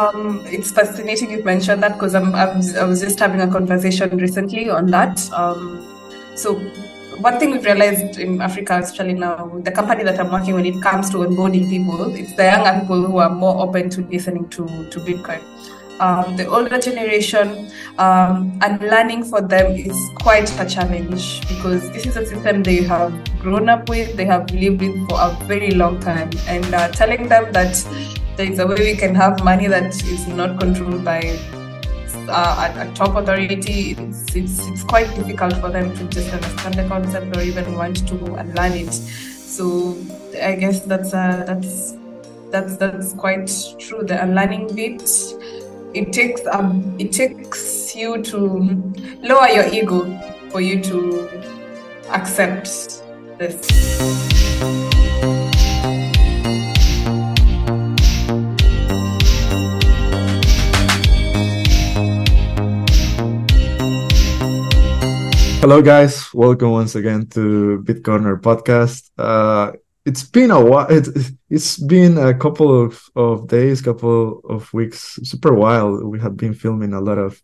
Um, it's fascinating you mentioned that because I'm, I'm, i was just having a conversation recently on that. Um, so one thing we've realized in Africa, especially now, the company that I'm working when it comes to onboarding people, it's the younger people who are more open to listening to, to Bitcoin. Um, the older generation um, and learning for them is quite a challenge because this is a system they have grown up with, they have lived with for a very long time, and uh, telling them that there is a way we can have money that is not controlled by uh, a, a, top authority, it's, it's, it's quite difficult for them to just understand the concept or even want to go and learn it. So I guess that's uh, that's that's that's quite true. The unlearning bit, it takes um, it takes you to lower your ego for you to accept this. Hello, guys. Welcome once again to Bitcorner podcast. Uh, it's been a while. It, has been a couple of, of days, couple of weeks, super wild. We have been filming a lot of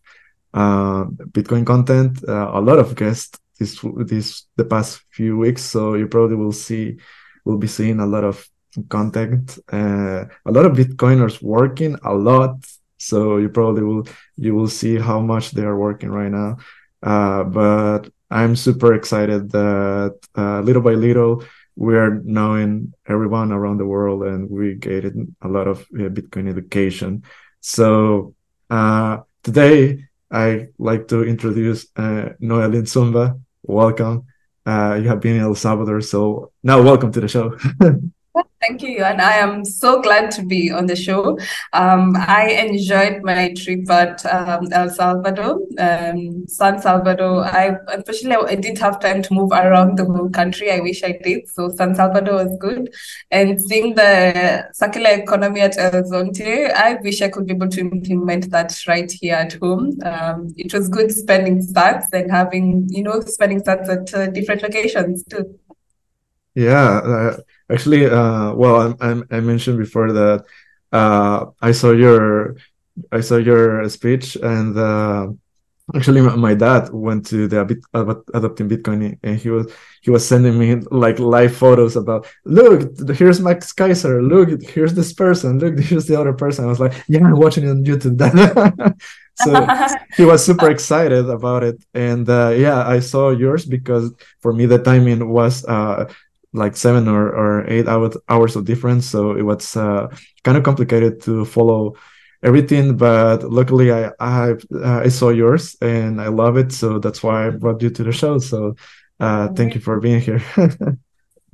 uh, Bitcoin content, uh, a lot of guests this this the past few weeks. So you probably will see, will be seeing a lot of content, uh, a lot of Bitcoiners working a lot. So you probably will you will see how much they are working right now. Uh, but I'm super excited that uh, little by little we are knowing everyone around the world and we getting a lot of uh, Bitcoin education. So uh, today I like to introduce uh, Noelyne Sumba. Welcome. Uh, you have been in El Salvador, so now welcome to the show. Thank you, and I am so glad to be on the show. Um, I enjoyed my trip at um, El Salvador, um, San Salvador. I unfortunately I didn't have time to move around the whole country. I wish I did. So San Salvador was good, and seeing the circular economy at El Zonte, I wish I could be able to implement that right here at home. Um, it was good spending sats and having you know spending sats at uh, different locations too. Yeah. Uh Actually, uh, well, I, I, mentioned before that uh, I saw your I saw your speech, and uh, actually, my dad went to the adopting Bitcoin, and he was he was sending me like live photos about look, here's Max Keiser, look, here's this person, look, here's the other person. I was like, yeah, I'm watching it on YouTube. so he was super excited about it, and uh, yeah, I saw yours because for me the timing was uh, like seven or, or eight hours hours of difference. So it was uh, kind of complicated to follow everything but luckily i i, uh, I saw yours and i love it. So that's why i brought you to the show. So uh, thank you for being here.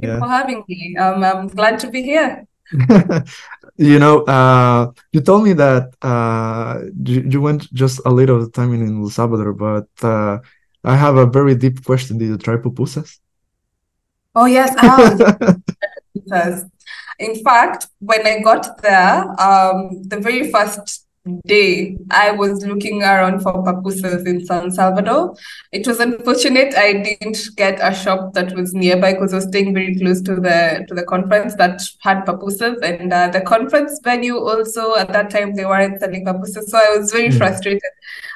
Yeah. for having me. Um, i'm glad to be here. You know uh, you told me that uh, you, you, went just a little time in el salvador but uh, i have a very deep question. Did you try pupusas Oh yes, oh, in fact, when I got there, um, the very first day I was looking around for pupusas in San Salvador. It was unfortunate I didn't get a shop that was nearby because I was staying very close to the to the conference that had pupusas, and uh, the conference venue also at that time they weren't selling pupusas, so I was very mm. frustrated.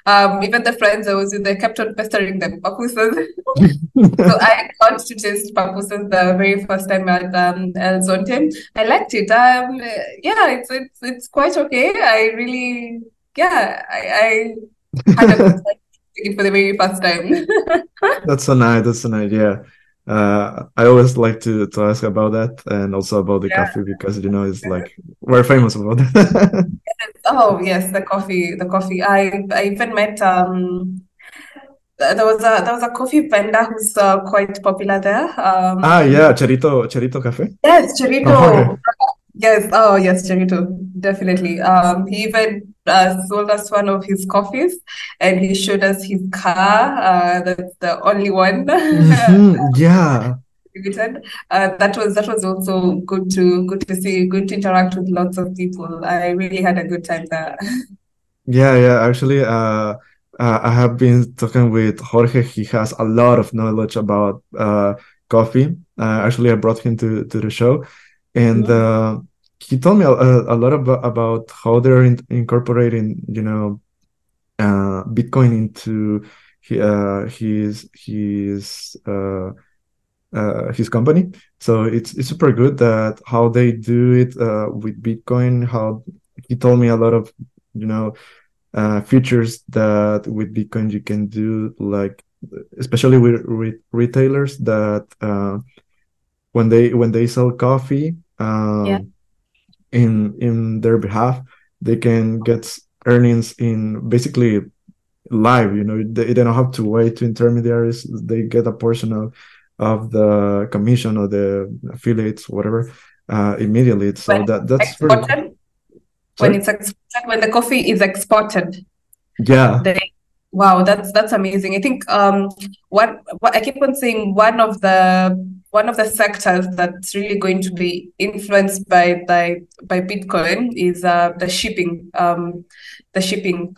Um, even the friends I was with, they kept on pestering them pupusas. so I got to taste pupusas the very first time at um, El Zonte. I liked it. Um, yeah, it's it's it's quite okay. I really, yeah, I, I had a good time for the very first time. that's so nice. That's so nice. Yeah. Uh, I always like to, to ask about that and also about the yeah. coffee because you know it's like we're famous about that. Oh yes, the coffee, the coffee. I I even met um there was a there was a coffee vendor who's uh, quite popular there. Um, ah, yeah, Cherito Cherito Cafe. Yes, Cherito. Oh, yes, oh yes, Cherito, definitely. Um, he even uh, sold us one of his coffees, and he showed us his car. Uh, that's the only one. Mm-hmm. yeah. Uh, that was that was also good to good to see, good to interact with lots of people. I really had a good time there. Yeah, yeah. Actually, uh, uh, I have been talking with Jorge. He has a lot of knowledge about uh, coffee. Uh, actually, I brought him to, to the show, and uh, he told me a, a lot about, about how they're in, incorporating, you know, uh, Bitcoin into uh, his his uh, uh, his company. So it's it's super good that how they do it uh, with Bitcoin. How he told me a lot of you know uh, features that with Bitcoin you can do, like especially with, with retailers that uh, when they when they sell coffee um, yeah. In in their behalf, they can get earnings in basically live. You know, they, they don't have to wait to intermediaries. They get a portion of of the commission or the affiliates, whatever, uh, immediately. So when that that's exported, when it's exported, when the coffee is exported. Yeah. They, wow, that's that's amazing. I think um what what I keep on saying one of the one of the sectors that's really going to be influenced by by by Bitcoin is uh, the shipping. Um, the shipping.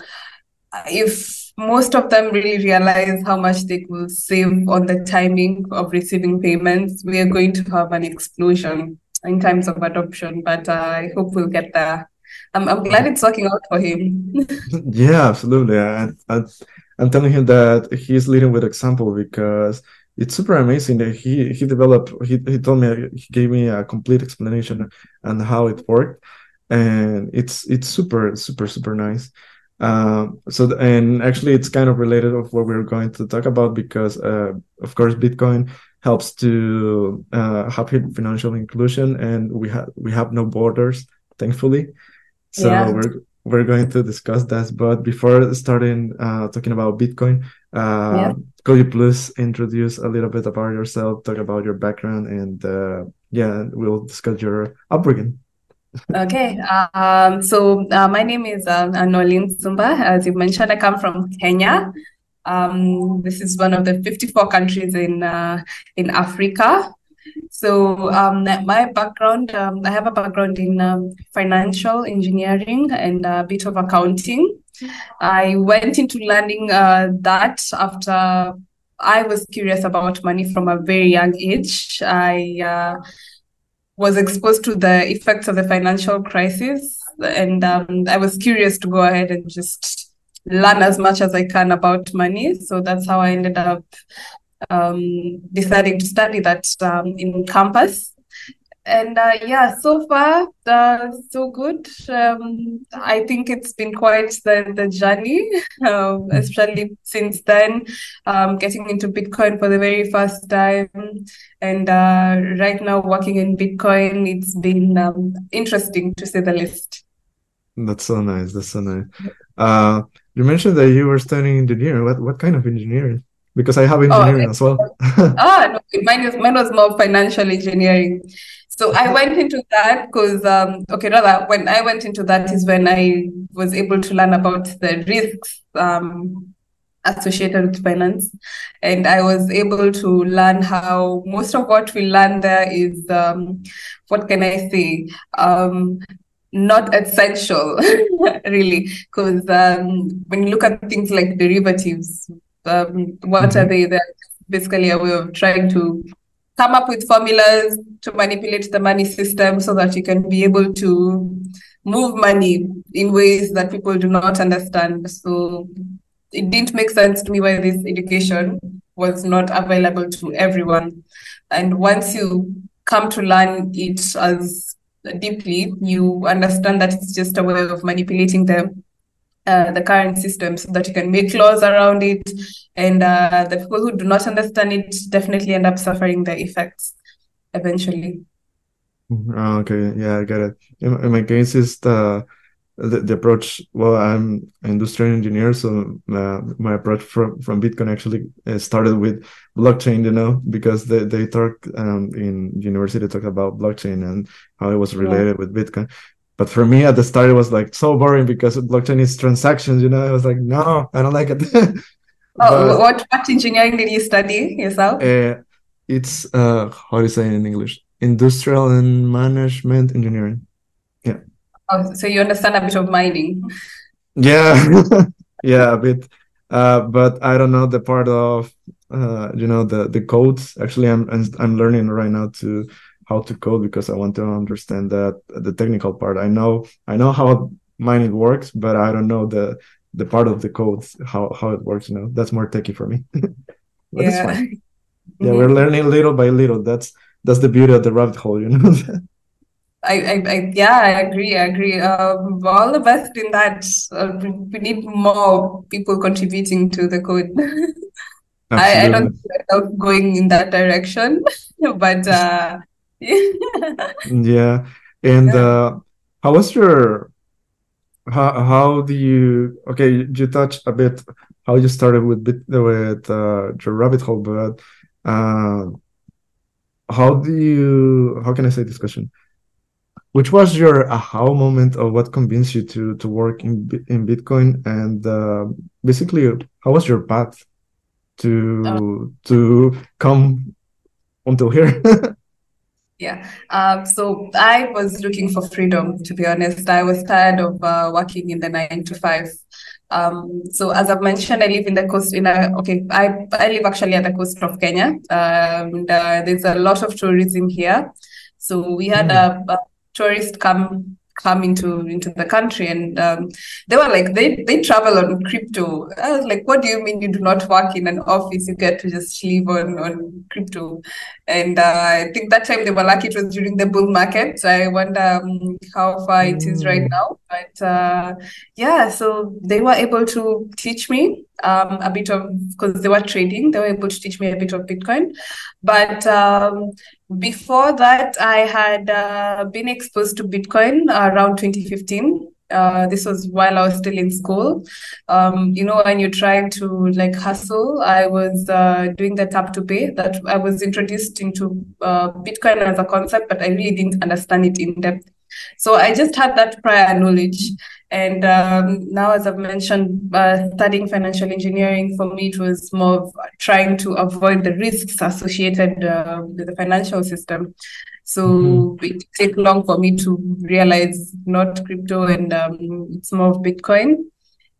If most of them really realize how much they will save on the timing of receiving payments, we are going to have an explosion in terms of adoption. But uh, I hope we'll get there. I'm, I'm glad it's working out for him. yeah, absolutely. I, I, I'm telling him that he's leading with example because it's super amazing that he he developed he, he told me he gave me a complete explanation on how it worked and it's it's super super super nice um, so, and actually, it's kind of related of what we're going to talk about because, uh, of course, Bitcoin helps to uh, have financial inclusion, and we have we have no borders, thankfully. So yeah. we're we're going to discuss that. But before starting uh, talking about Bitcoin, uh, yeah. could you please introduce a little bit about yourself, talk about your background, and uh, yeah, we'll discuss your upbringing. Okay, um, so uh, my name is uh, Noelyne Sumba. As you mentioned, I come from Kenya. Um, this is one of the 54 countries in uh, in Africa. So um, my background, um, I have a background in um, financial engineering and a bit of accounting. I went into learning uh, that after I was curious about money from a very young age. I uh, was exposed to the effects of the financial crisis, and um, I was curious to go ahead and just learn as much as I can about money. So that's how I ended up um, deciding to study that um, in campus and uh, yeah, so far uh, so good. Um, I think it's been quite the the journey, um, especially since then. Um, getting into Bitcoin for the very first time, and uh, right now working in Bitcoin, it's been um, interesting to say the least. That's so nice. That's so nice. Uh, you mentioned that you were studying engineering. What what kind of engineering? Because I have engineering oh, as well. ah, no, mine was mine was more financial engineering. So I went into that because, um, okay, rather, when I went into that is when I was able to learn about the risks um, associated with finance. And I was able to learn how most of what we learn there is, um, what can I say? Um, not essential, really, because um, when you look at things like derivatives, um, what mm-hmm. are they? They're basically a way of trying to come up with formulas to manipulate the money system so that you can be able to move money in ways that people do not understand. So it didn't make sense to me why this education was not available to everyone. And once you come to learn it as deeply, you understand that it's just a way of manipulating the uh, the current system so that you can make laws around it. And uh, the people who do not understand it definitely end up suffering the effects eventually. Oh, okay, yeah, I get it. In, in my case, is the, the, the approach. Well, I'm an industrial engineer, so uh, my approach from from Bitcoin actually uh, started with blockchain. You know, because they they talk um, in university talk about blockchain and how it was related yeah. with Bitcoin. But for me at the start, it was like so boring because blockchain is transactions. You know, I was like, no, I don't like it. oh, what what engineering did you study yourself? Uh, it's uh, how do you say in English? Industrial and management engineering. Yeah. Oh, so you understand a bit of mining? Yeah, yeah, a bit. Uh, but I don't know the part of uh, you know the the codes. Actually, I'm I'm learning right now to how to code because I want to understand that the technical part. I know I know how mining works, but I don't know the the part of the code how how it works. You know, that's more techy for me. but yeah. it's fine. Yeah, we're learning little by little. That's that's the beauty of the rabbit hole, you know. I, I, I, yeah, I agree. I agree. Um, all the best in that. Uh, we, we need more people contributing to the code. I, I don't see myself going in that direction, but uh, yeah. And uh, how was your how how do you okay? You touched a bit how you started with bit with uh, your rabbit hole, but uh, how do you how can I say this question? Which was your aha moment of what convinced you to to work in in Bitcoin and uh, basically how was your path to Oh. to come until here? Yeah. Um, so I was looking for freedom, to be honest. I was tired of uh, working in the nine to five. Um, so as I've mentioned, I live in the coast in a, okay, I, I live actually at the coast of Kenya. and uh, there's a lot of tourism here. So we had a, a tourist come come into into the country and um, they were like they they travel on crypto. I was like what do you mean you do not work in an office? You get to just live on on crypto. And uh, i think that time they were lucky it was during the bull market. So i wonder um, how far it is right Mm. now. But uh, yeah so they were able to teach me um, a bit of because they were trading they were able to teach me a bit of bitcoin but um, before that, I had uh, been exposed to Bitcoin around 2015. Uh, this was while I was still in school. Um, you know, when you're trying to like hustle, I was uh, doing the tap to pay. That I was introduced into uh, Bitcoin as a concept, but I really didn't understand it in depth. So I just had that prior knowledge. And um, now, as I've mentioned, uh, studying financial engineering for me, it was more of trying to avoid the risks associated uh, with the financial system. So Mhm. it take long for me to realize not crypto and um, it's more of Bitcoin.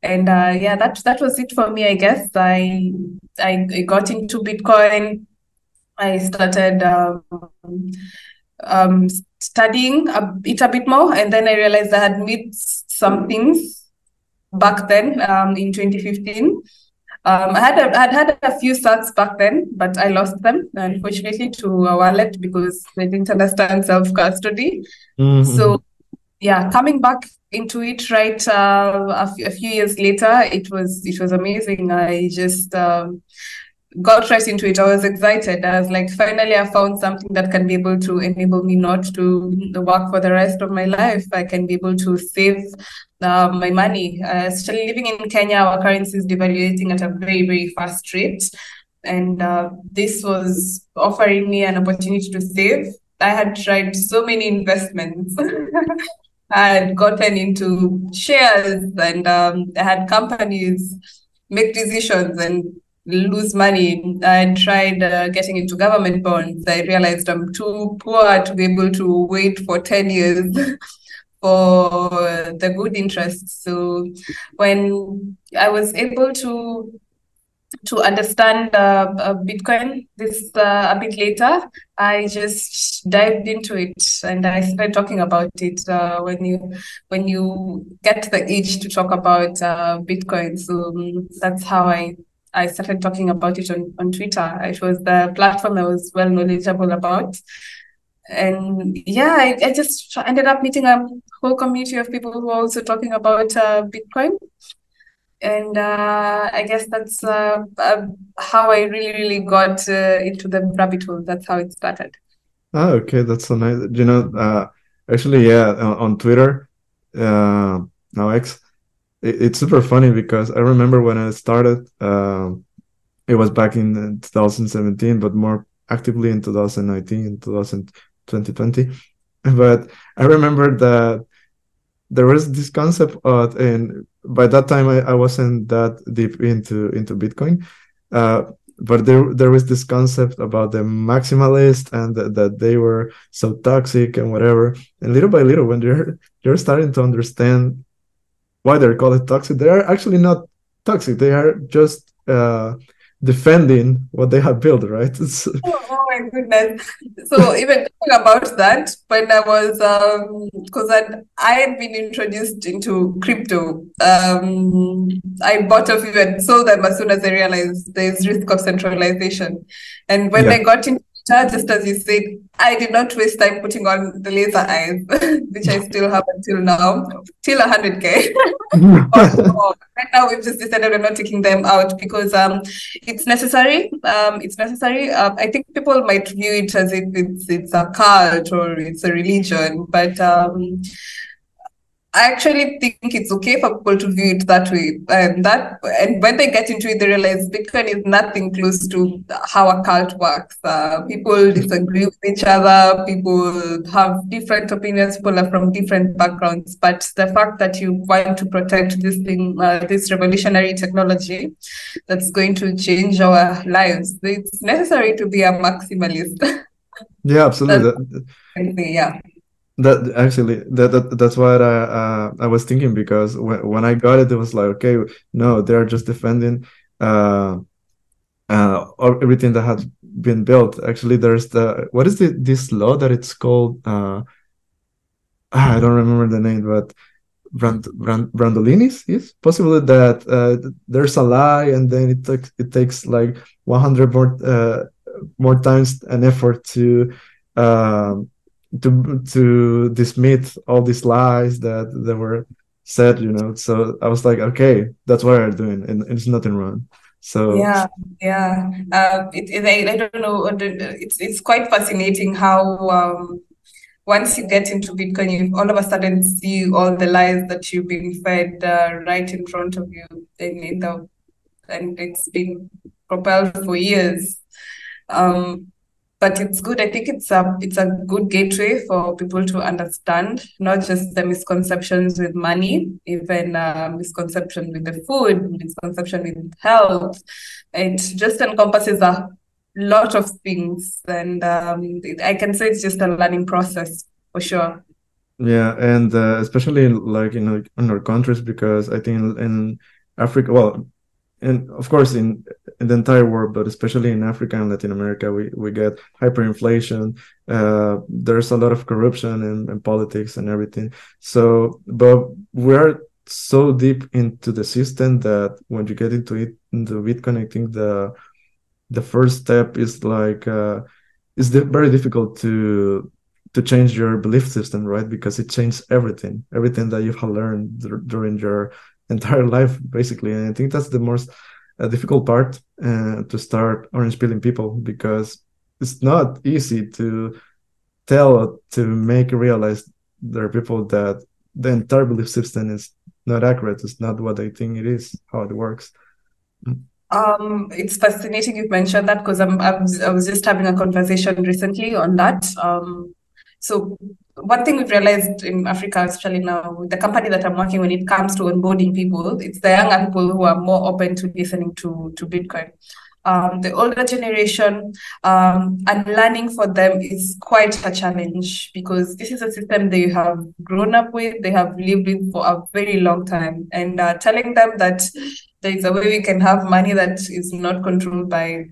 And uh, yeah, that that was it for me, I guess. I I, I got into Bitcoin. I started um, um, studying a, it a bit more, and then I realized I had missed some things back then um, in 2015. Um, I had a, I'd had a few sats back then, but I lost them, unfortunately, to a wallet because I didn't understand self-custody. Mhm. So yeah, coming back into it right uh, a, f- a few years later, it was it was amazing. I just um, got right into it. I was excited. I was like, finally, I found something that can be able to enable me not to work for the rest of my life. I can be able to save uh, my money. Uh, especially living in Kenya, our currency is devaluating at a very, very fast rate. And uh, this was offering me an opportunity to save. I had tried so many investments. I had gotten into shares and um, I had companies make decisions and lose money. I tried uh, getting into government bonds. I realized I'm too poor to be able to wait for 10 years for the good interest. So when I was able to to understand uh, uh, Bitcoin this uh, a bit later, I just dived into it and I started talking about it uh, when you when you get the itch to talk about uh, Bitcoin. So um, that's how I I started talking about it on, on Twitter. It was the platform I was well knowledgeable about. And yeah, I, I just ended up meeting a whole community of people who are also talking about uh, Bitcoin. And uh, I guess that's uh, uh, how I really, really got uh, into the rabbit hole. That's how it started. Oh, okay, that's so nice. You know, uh, actually, yeah, on, on Twitter, now X, it, it's super funny because I remember when I started, um, it was back in 2017, but more actively in 2019, 2020. But I remember that there was this concept of, and by that time I, I wasn't that deep into into Bitcoin. Uh, but there there was this concept about the maximalist and that, that they were so toxic and whatever. And little by little, when you're you're starting to understand why they're called toxic, they are actually not toxic. They are just uh, defending what they have built, right? oh, oh, my goodness! So even talking about that, when I was because um, I had been introduced into crypto, um, I bought a few and sold them as soon as I realized there's risk of centralization, and when yeah. I got into just as you said, I did not waste time putting on the laser eyes, which I still have until now, till 100k. right now, we've just decided we're not taking them out because um, it's necessary. Um, it's necessary. Um, I think people might view it as if it's it's a cult or it's a religion, but um, I actually think it's okay for people to view it that way. And that and when they get into it, they realize Bitcoin is nothing close to how a cult works. Uh, people disagree with each other. People have different opinions. People are from different backgrounds. But the fact that you want to protect this thing, uh, this revolutionary technology, that's going to change our lives, it's necessary to be a maximalist. Yeah, absolutely. yeah that actually that, that that's what I uh, I was thinking because when, when I got it, it was like okay, no, they're just defending uh, uh, everything that had been built. Actually, there's the what is the this law that it's called? Uh, I don't remember the name, but Brand, Brand, Brandolinis is possibly that uh, there's a lie and then it takes it takes like 100 more uh, more times an effort to um, to to dismiss all these lies that that were said you know? So i was like okay that's what i'm doing and it's nothing wrong. So yeah yeah. Uh, it, it, I, I, don't know it's it's quite fascinating how um, once you get into bitcoin you all of a sudden see all the lies that you've been fed uh, right in front of you in, in the and it's been propelled for years. Um, but it's good. I think it's a it's a good gateway for people to understand not just the misconceptions with money, even uh, misconception with the food, misconception with health. It just encompasses a lot of things, and um, it, I can say it's just a learning process for sure. Yeah, and uh, especially like in, in our countries, because I think in Africa, well, and of course in, in the entire world but especially in africa and latin america we, we get hyperinflation. Uh, there's a lot of corruption and, politics and everything. So but we're so deep into the system that when you get into it into bitcoin i think the the first step is like uh, it's very difficult to to change your belief system right? Because it changes everything everything that you've learned during your entire life basically and i think that's the most uh, difficult part uh, to start orange peeling people because it's not easy to tell to make realize there are people that the entire belief system is not accurate it's not what they think it is how it works um, it's fascinating you mentioned that because I'm, I was, I was just having a conversation recently on that. Um, so one thing we've realized in Africa, especially now, the company that I'm working when it comes to onboarding people, it's the younger people who are more open to listening to, to Bitcoin. Um, the older generation um, and learning for them is quite a challenge because this is a system they have grown up with, they have lived with for a very long time. And uh, telling them that there is a way we can have money that is not controlled by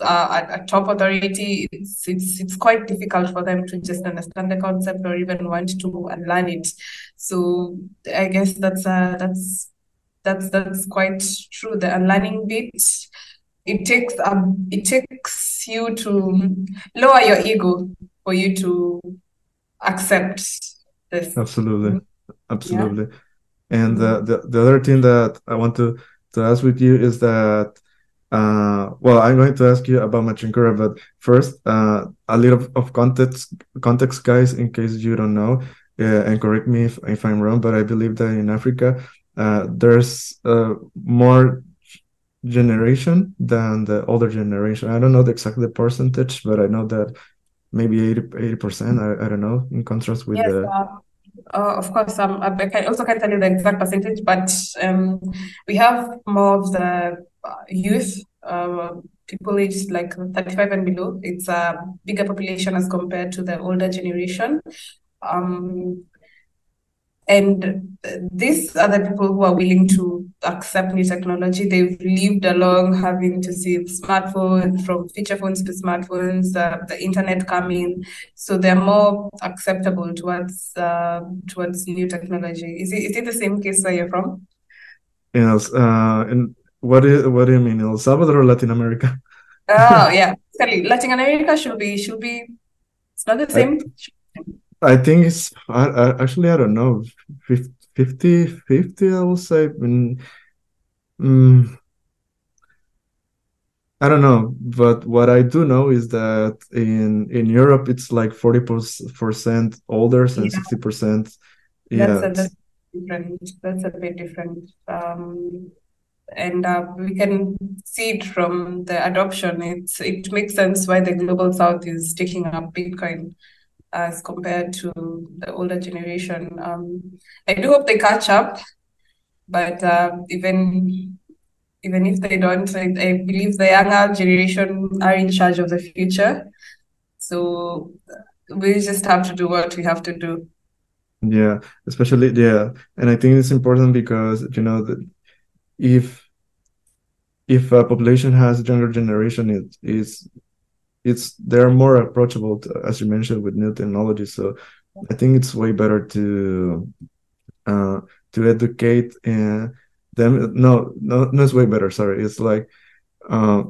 uh, a, a, top authority, it's, it's it's quite difficult for them to just understand the concept or even want to unlearn it. So I guess that's uh, that's that's that's quite true. The unlearning bit, it takes um it takes you to lower your ego for you to accept this. Absolutely, absolutely. Yeah. And uh, the the other thing that I want to to ask with you is that uh, well, I'm going to ask you about Machankura, but first, uh, a little of context, context, guys, in case you don't know, uh, and correct me if, if I'm wrong, but I believe that in Africa, uh, there's uh, more generation than the older generation. I don't know the exact percentage, but I know that maybe 80 percent. I, I don't know. In contrast with yes, the. Uh, of course, um, I also can't tell you the exact percentage, but um, we have more of the youth, uh, people aged like 35 and below. It's a bigger population as compared to the older generation. Um, and these are the people who are willing to accept new technology. They've lived along having to see smartphones, from feature phones to smartphones, uh, the internet coming, so they're more acceptable towards uh, towards new technology. Is it is it the same case where you're from? Yes. Uh, and what is what do you mean, El Salvador or Latin America? oh yeah, Latin America should be should be. It's not the same. I, I think it's I, I, actually I don't know 50 50 I will say. Mm, mm, I don't know, but what I do know is that in in Europe it's like forty percent older and sixty percent. Yeah, that's a, different. That's a bit different. Um, and uh, we can see it from the adoption. It's it makes sense why the global south is taking up Bitcoin as compared to the older generation. Um, I do hope they catch up, but uh, even even if they don't, I, I, believe the younger generation are in charge of the future. So we just have to do what we have to do. Yeah, especially yeah, and I think it's important because you know that if if a population has younger generation, it is it's they're more approachable to, as you mentioned with new technology. So I think it's way better to uh, to educate uh, them. No, no, no, it's way better. Sorry, it's like uh,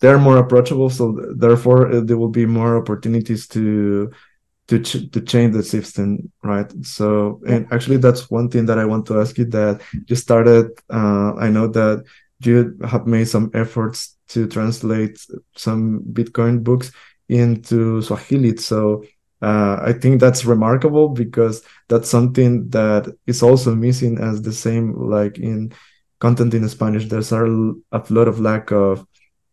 they're more approachable, so therefore uh, there will be more opportunities to to ch- to change the system right? So and actually that's one thing that i want to ask you that you started uh, i know that you have made some efforts to translate some bitcoin books into swahili. So uh, i think that's remarkable because that's something that is also missing as the same like in content in spanish. There's a, lot of lack of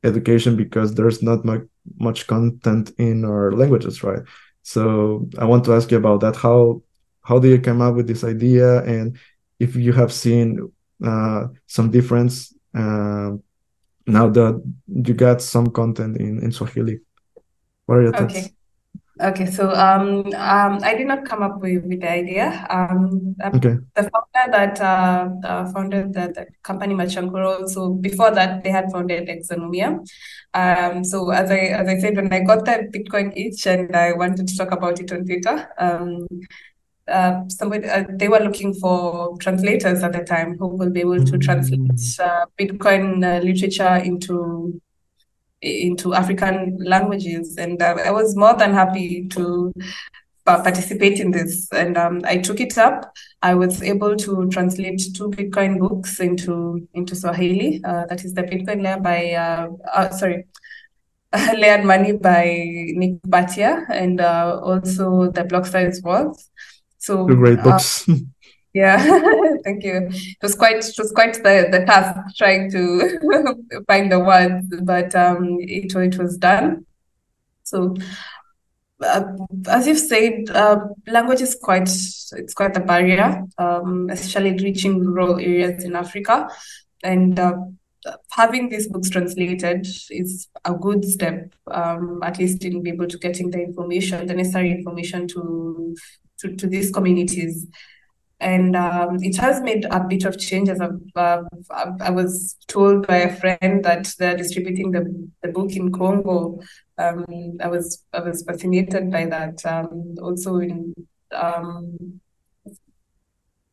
education because there's not much much content in our languages right so I want to ask you about that. How how do you come up with this idea, and if you have seen uh, some difference uh, now that you got some content in in Swahili? What are your thoughts? Okay. So um, um, I did not come up with, with the idea. Um, okay. The founder that uh, uh, founded the, the company Machankura, so before that they had founded Exonumia. Um, so as I as I said, when I got that Bitcoin itch and I wanted to talk about it on Twitter, um, uh, somebody uh, they were looking for translators at the time who will be able to translate mm. uh, Bitcoin uh, literature into into African languages, and uh, I was more than happy to uh, participate in this. And um, I took it up. I was able to translate two Bitcoin books into into Swahili. Uh, that is the Bitcoin Layer by uh, uh, sorry. Layered Money by Nik Bhatia and uh, also the Block Size Wars. So great books. Yeah, thank you. It was quite it was quite the, the task trying to find the words, but um, it it was done. So, uh, as you've said, uh, language is quite it's quite a barrier, um, especially reaching rural areas in Africa, and uh, having these books translated is a good step, um, at least in be able to getting the information, the necessary information to to, to these communities and um, it has made a bit of changes. Uh, I was told by a friend that they're distributing the, the book in Congo. Um, I was I was fascinated by that. Um, also in um,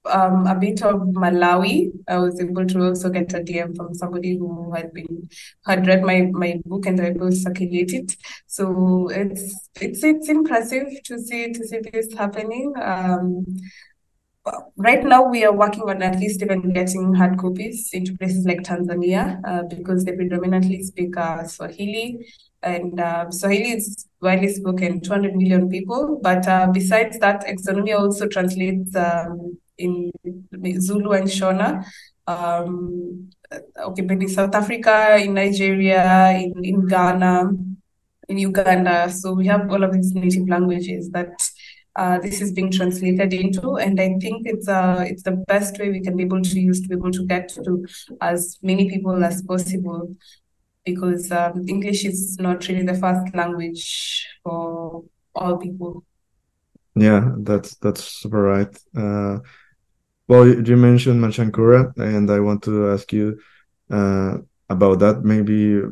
um, a bit of Malawi, I was able to also get a DM from somebody who had been had read my, my book and I to circulate it. So it's it's it's impressive to see to see this happening. Right now we are working on at least even getting hard copies into places like Tanzania uh, because they predominantly speak uh, Swahili. And uh, Swahili is widely spoken, 200 million people. But uh, besides that, Exonumia also translates um, in Zulu and Shona. Um, okay, in South Africa, in Nigeria, in, in Ghana, in Uganda. So we have all of these native languages that uh, this is being translated into. And I think it's uh, it's the best way we can be able to use to be able to get to as many people as possible, because um, English is not really the first language for all people. Yeah, that's that's super right. Uh, well, you mentioned Machankura, and I want to ask you uh, about that. Maybe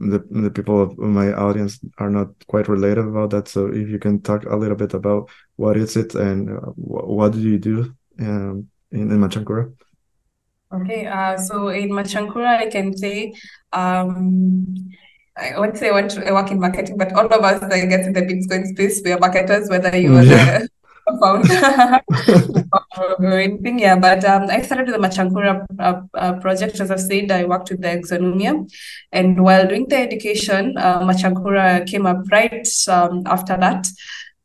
the the people of my audience are not quite related about that. So if you can talk a little bit about what is it and uh, what do you do um, in, in Machankura? Okay, uh, so in Machankura, I can say um, I won't say I want to work in marketing, but all of us, I guess, in the Bitcoin space, we are marketers, whether you are yeah. the founder or anything. Yeah, but um, I started with the Machankura uh, uh, project. As I've said, I worked with the Exonumia. And while doing the education, uh, Machankura came up right um, after that.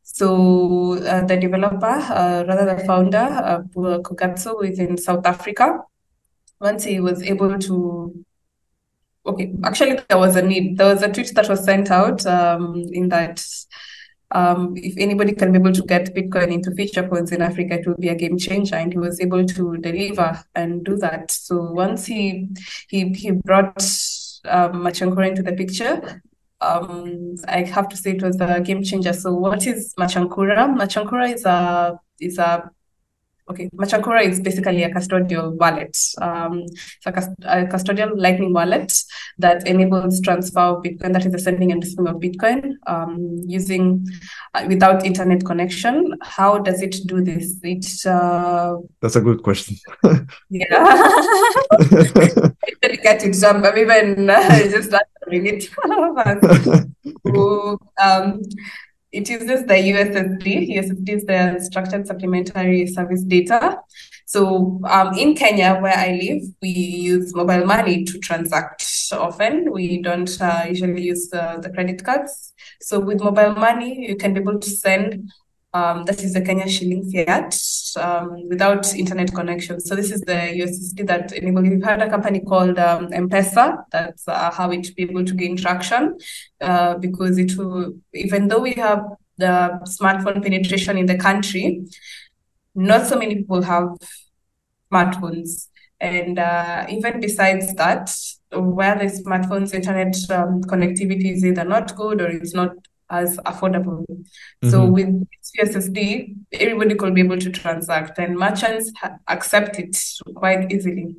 So uh, the developer, uh, rather the founder, uh, Kgothatso, who is in South Africa, once he was able to okay, actually, there was a need. There was a tweet that was sent out um, in that um, if anybody can be able to get Bitcoin into feature phones in Africa, it will be a game changer. And he was able to deliver and do that. So once he he he brought um, Machankura into the picture, um, I have to say it was a game changer. So what is Machankura? Machankura is a is a Okay, Machankura is basically a custodial wallet. Um, it's a, custodial Lightning wallet that enables transfer of Bitcoin, that is the sending and receiving of Bitcoin um, using uh, without internet connection. How does it do this? It uh, that's a good question. yeah, I didn't get it, jump. I'm even uh, just answering it. um, it uses the USSD. USSD is the structured supplementary service data. So um, in Kenya, where I live, we use mobile money to transact often. We don't uh, usually use the, the credit cards. So with mobile money, you can be able to send um, that is the Kenya shilling fiat um, without internet connection. So this is the USSD that enables. We've had a company called um, M-Pesa. That's uh, how it be able to gain traction uh, because it will, even though we have the smartphone penetration in the country, not so many people have smartphones. And uh, even besides that, where the smartphone's internet um, connectivity is either not good or it's not as affordable. Mm-hmm. So with USSD, everybody could be able to transact, and merchants ha- accept it quite easily.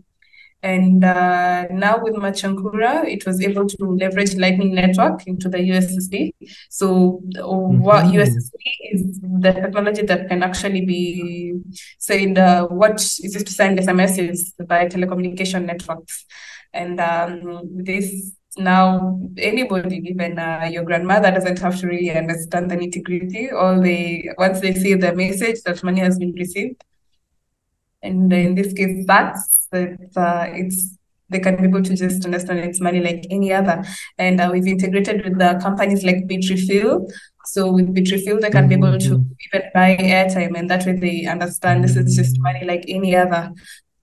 And uh, now with Machankura, it was able to leverage Lightning Network into the USSD. So mm-hmm. what USSD is the technology that can actually be saying uh, what is it to send SMSs by telecommunication networks. And um, this now anybody even uh, your grandmother doesn't have to really understand the nitty gritty all they once they see the message that money has been received and in this case that's that uh, it's they can be able to just understand it's money like any other. And uh, we've integrated with the companies like bitrefill so with bitrefill they can be able to mm-hmm. even buy airtime and that way they understand this is just money like any other.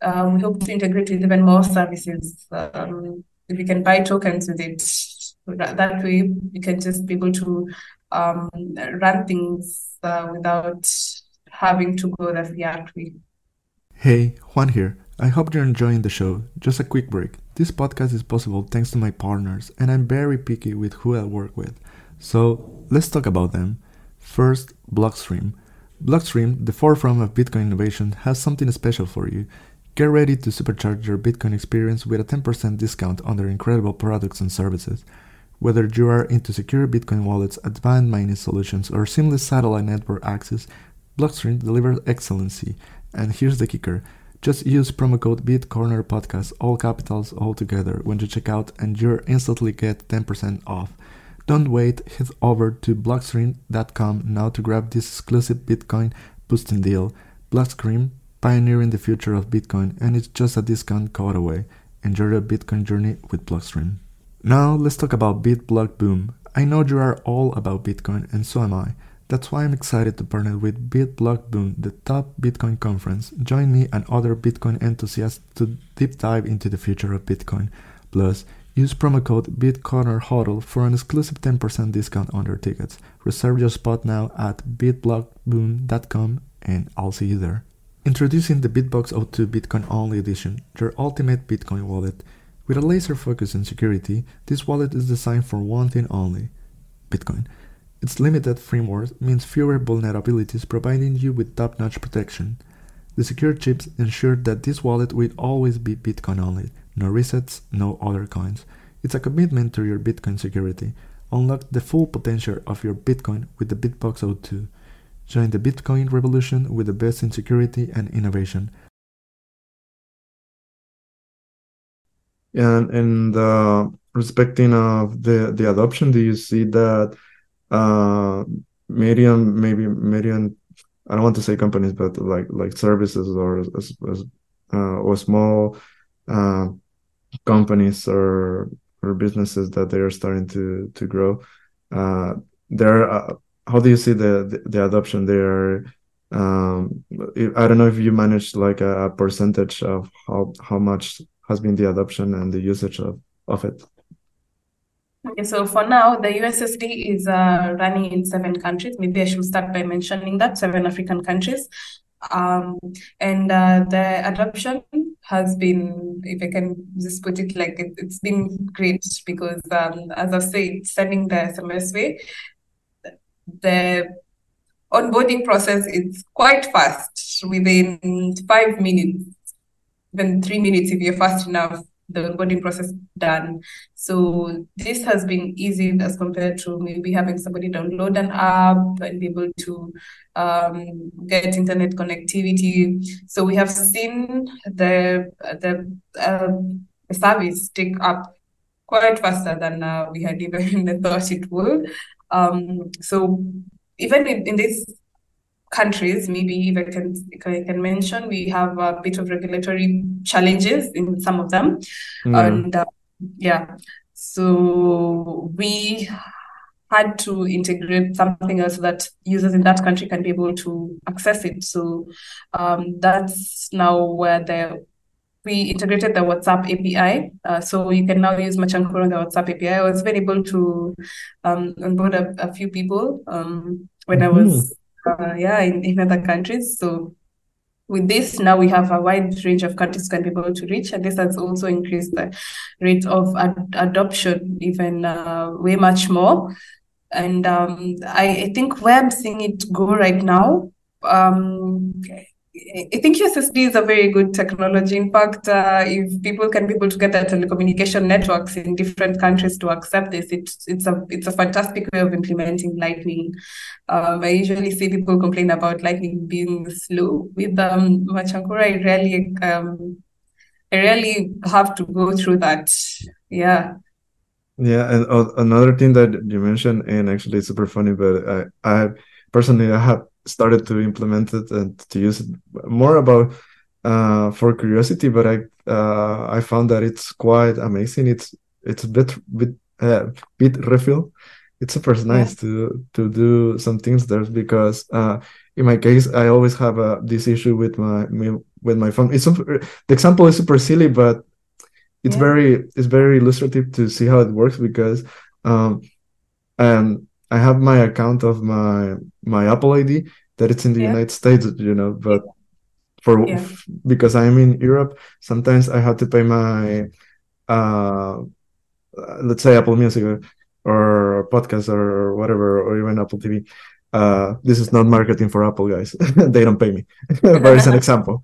Um, we hope to integrate with even more services um, if you can buy tokens with it that way you can just be able to um, run things uh, without having to go the fiat way. Hey, Juan here. I hope you're enjoying the show. Just a quick break. This podcast is possible thanks to my partners, and I'm very picky with who I work with. So let's talk about them. First, Blockstream. Blockstream, the forefront of Bitcoin innovation, has something special for you. Get ready to supercharge your Bitcoin experience with a 10% discount on their incredible products and services. Whether you are into secure Bitcoin wallets, advanced mining solutions, or seamless satellite network access, Blockstream delivers excellency. And here's the kicker. Just use promo code BitCornerPodcast, all capitals all together, when you check out and you'll instantly get 10% off. Don't wait, head over to blockstream.com now to grab this exclusive Bitcoin boosting deal. Blockstream pioneering the future of Bitcoin, and it's just a discount code away. Enjoy your Bitcoin journey with Blockstream. Now let's talk about BitBlock Boom. I know you are all about Bitcoin, and so am I. That's why I'm excited to partner with BitBlock Boom, the top Bitcoin conference. Join me and other Bitcoin enthusiasts to deep dive into the future of Bitcoin. Plus, use promo code BitCornerHodl for an exclusive 10% discount on your tickets. Reserve your spot now at bitblockboom.com, and I'll see you there. Introducing the Bitbox O2 Bitcoin Only Edition, your ultimate Bitcoin wallet. With a laser focus on security, this wallet is designed for one thing only Bitcoin. Its limited framework means fewer vulnerabilities, providing you with top notch protection. The secure chips ensure that this wallet will always be Bitcoin only, no resets, no other coins. It's a commitment to your Bitcoin security. Unlock the full potential of your Bitcoin with the Bitbox 02. Join the Bitcoin revolution with the best in security and innovation. And and uh, respecting of the the adoption, do you see that uh, medium maybe medium I don't want to say companies, but like like services or as, as uh, or small uh, companies or or businesses that they are starting to to grow. Uh, there, uh, how do you see the the, adoption there? Um, I don't know if you managed like a, a percentage of how how much has been the adoption and the usage of of it. Okay, so for now, the USSD is uh, running in seven countries. Maybe I should start by mentioning that seven African countries. Um, and uh, the adoption has been, if I can just put it like it, has been great because, um, as I said, sending the SMS way, the onboarding process is quite fast within five minutes, even three minutes if you're fast enough the onboarding process done. So this has been easy as compared to maybe having somebody download an app and be able to um, get internet connectivity. So we have seen the the um, service take up quite faster than uh, we had even thought it would. Um, so even in, in this countries, maybe if I can, if I can mention, we have a bit of regulatory challenges in some of them. Mm. And uh, yeah, so we had to integrate something else so that users in that country can be able to access it. So um, that's now where the we integrated the WhatsApp API. Uh, so you can now use Machankura on the WhatsApp API. I was very able to um, onboard a, a few people um, when mm-hmm. I was uh, yeah, in, in other countries. So with this, now we have a wide range of countries can be able to reach, and this has also increased the rate of ad- adoption even uh, way much more. And um, I, I, think where I'm seeing it go right now, um, I think USSD is a very good technology. In fact, uh, if people can be able to get their telecommunication networks in different countries to accept this, it's it's a it's a fantastic way of implementing Lightning. Um, I usually see people complain about Lightning being slow. With um, Machankura, I really um, I really have to go through that. Yeah. Yeah, and uh, another thing that you mentioned, and actually it's super funny, but I, I personally I have started to implement it and to use it more about uh, for curiosity, but I uh, I found that it's quite amazing. It's it's a bit bit uh, Bitrefill. It's super nice yeah. to to do some things there because uh, in my case I always have a, this issue with my with my phone. It's super, the example is super silly, but it's yeah. very it's very illustrative to see how it works because um, and I have my account of my my Apple ID that it's in the yeah. United States, you know, but for yeah. because I'm in Europe, sometimes I have to pay my uh let's say Apple Music or, or podcast or whatever or even Apple TV. Uh, this is not marketing for Apple guys. they don't pay me. but it's an example.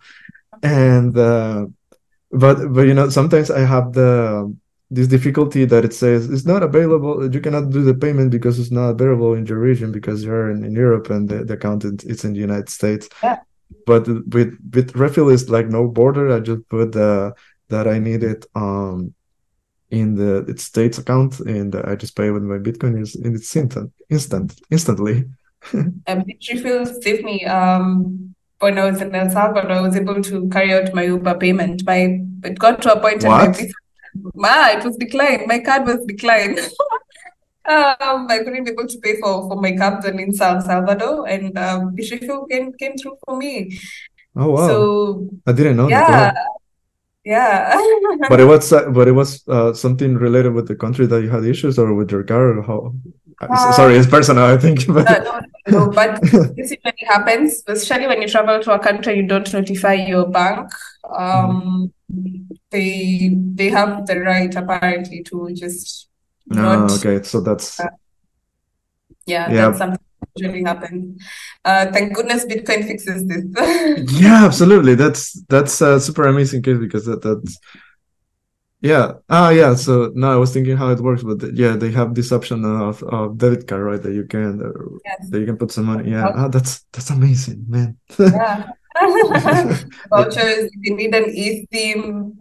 And uh, but but you know sometimes I have the this difficulty that it says it's not available you cannot do the payment because it's not available in your region because you're in, in europe and the, the account is in the united states yeah. but with Bitrefill is like no border i just put uh, that i need it um in the its states account and i just pay with my bitcoin is in it's instant instant instantly um, Bitrefill saved me um when I was in El Salvador, I was able to carry out my Uber payment. My it got to a point what? in my Ma, it was declined. My card was declined. um, I couldn't be able to pay for, for my cabs in San Salvador, and um, Bitrefill came came through for me. Oh wow! So I didn't know. Yeah, that. yeah. but it was uh, but it was uh, something related with the country that you had issues, or with your car, or how? Uh, Sorry, it's personal. I think. But, uh, no, no, but this usually happens, especially when you travel to a country you don't notify your bank. Um, mm. They they have the right apparently to just. No, not, okay, so that's. Uh, yeah, Yeah. that's something that usually happens. Uh, thank goodness Bitcoin fixes this. yeah absolutely that's that's a super amazing case because that that's yeah ah yeah so no i was thinking how it works but yeah they have this option of, of debit card right that you can uh, Yes. that you can put some money yeah ah, that's that's amazing man Yeah. Vouchers, if you need an eSIM,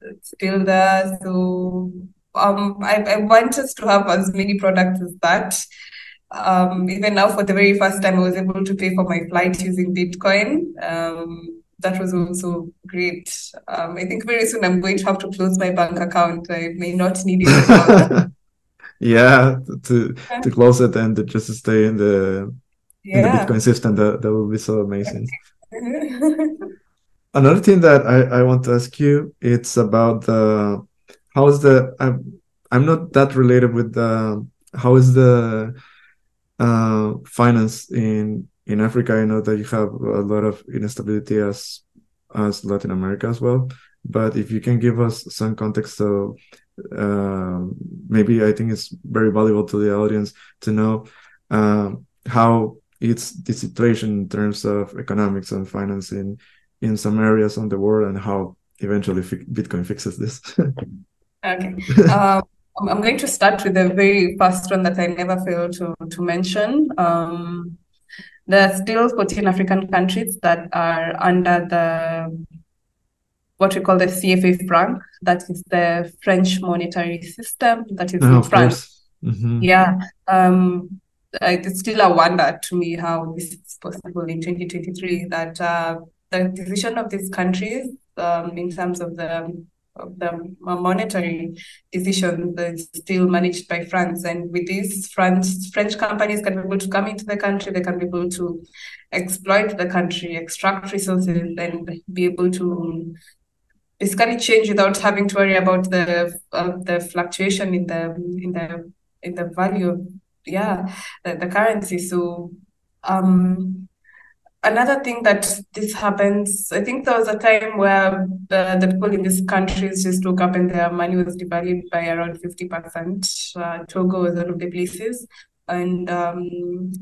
it's still there. So um, I, I want us to have as many products as that. Um, even now, for the very first time, I was able to pay for my flight using Bitcoin. Um, that was also great. Um, I think very soon I'm going to have to close my bank account. I may not need it yeah to to close it and to just stay in the in the bitcoin system that that would be so amazing Another thing that I, I want to ask you, it's about the how is the I'm I'm not that related with the how is the uh finance in in Africa. I know that you have a lot of instability as as Latin America as well. But if you can give us some context so um maybe I think it's very valuable to the audience to know um how it's the situation in terms of economics and financing in some areas on the world and how eventually fi- Bitcoin fixes this. Okay. Um, I'm going to start with the very first one that I never fail to, to mention. Um, there are still 14 African countries that are under the what we call the CFA franc, that is the French monetary system, that is in France. course. Mhm. Yeah. Um, it's still a wonder to me how this is possible in 2023 that uh, the decision of these countries um, in terms of the of the monetary decision is still managed by France. And with this, France French companies can be able to come into the country, they can be able to exploit the country, extract resources, and be able to basically change without having to worry about the uh, the fluctuation in the in the in the value yeah the, the currency so um another thing that this happens i think there was a time where the, the people in these countries just woke up and their money was devalued by around 50% uh, togo was one of the places and um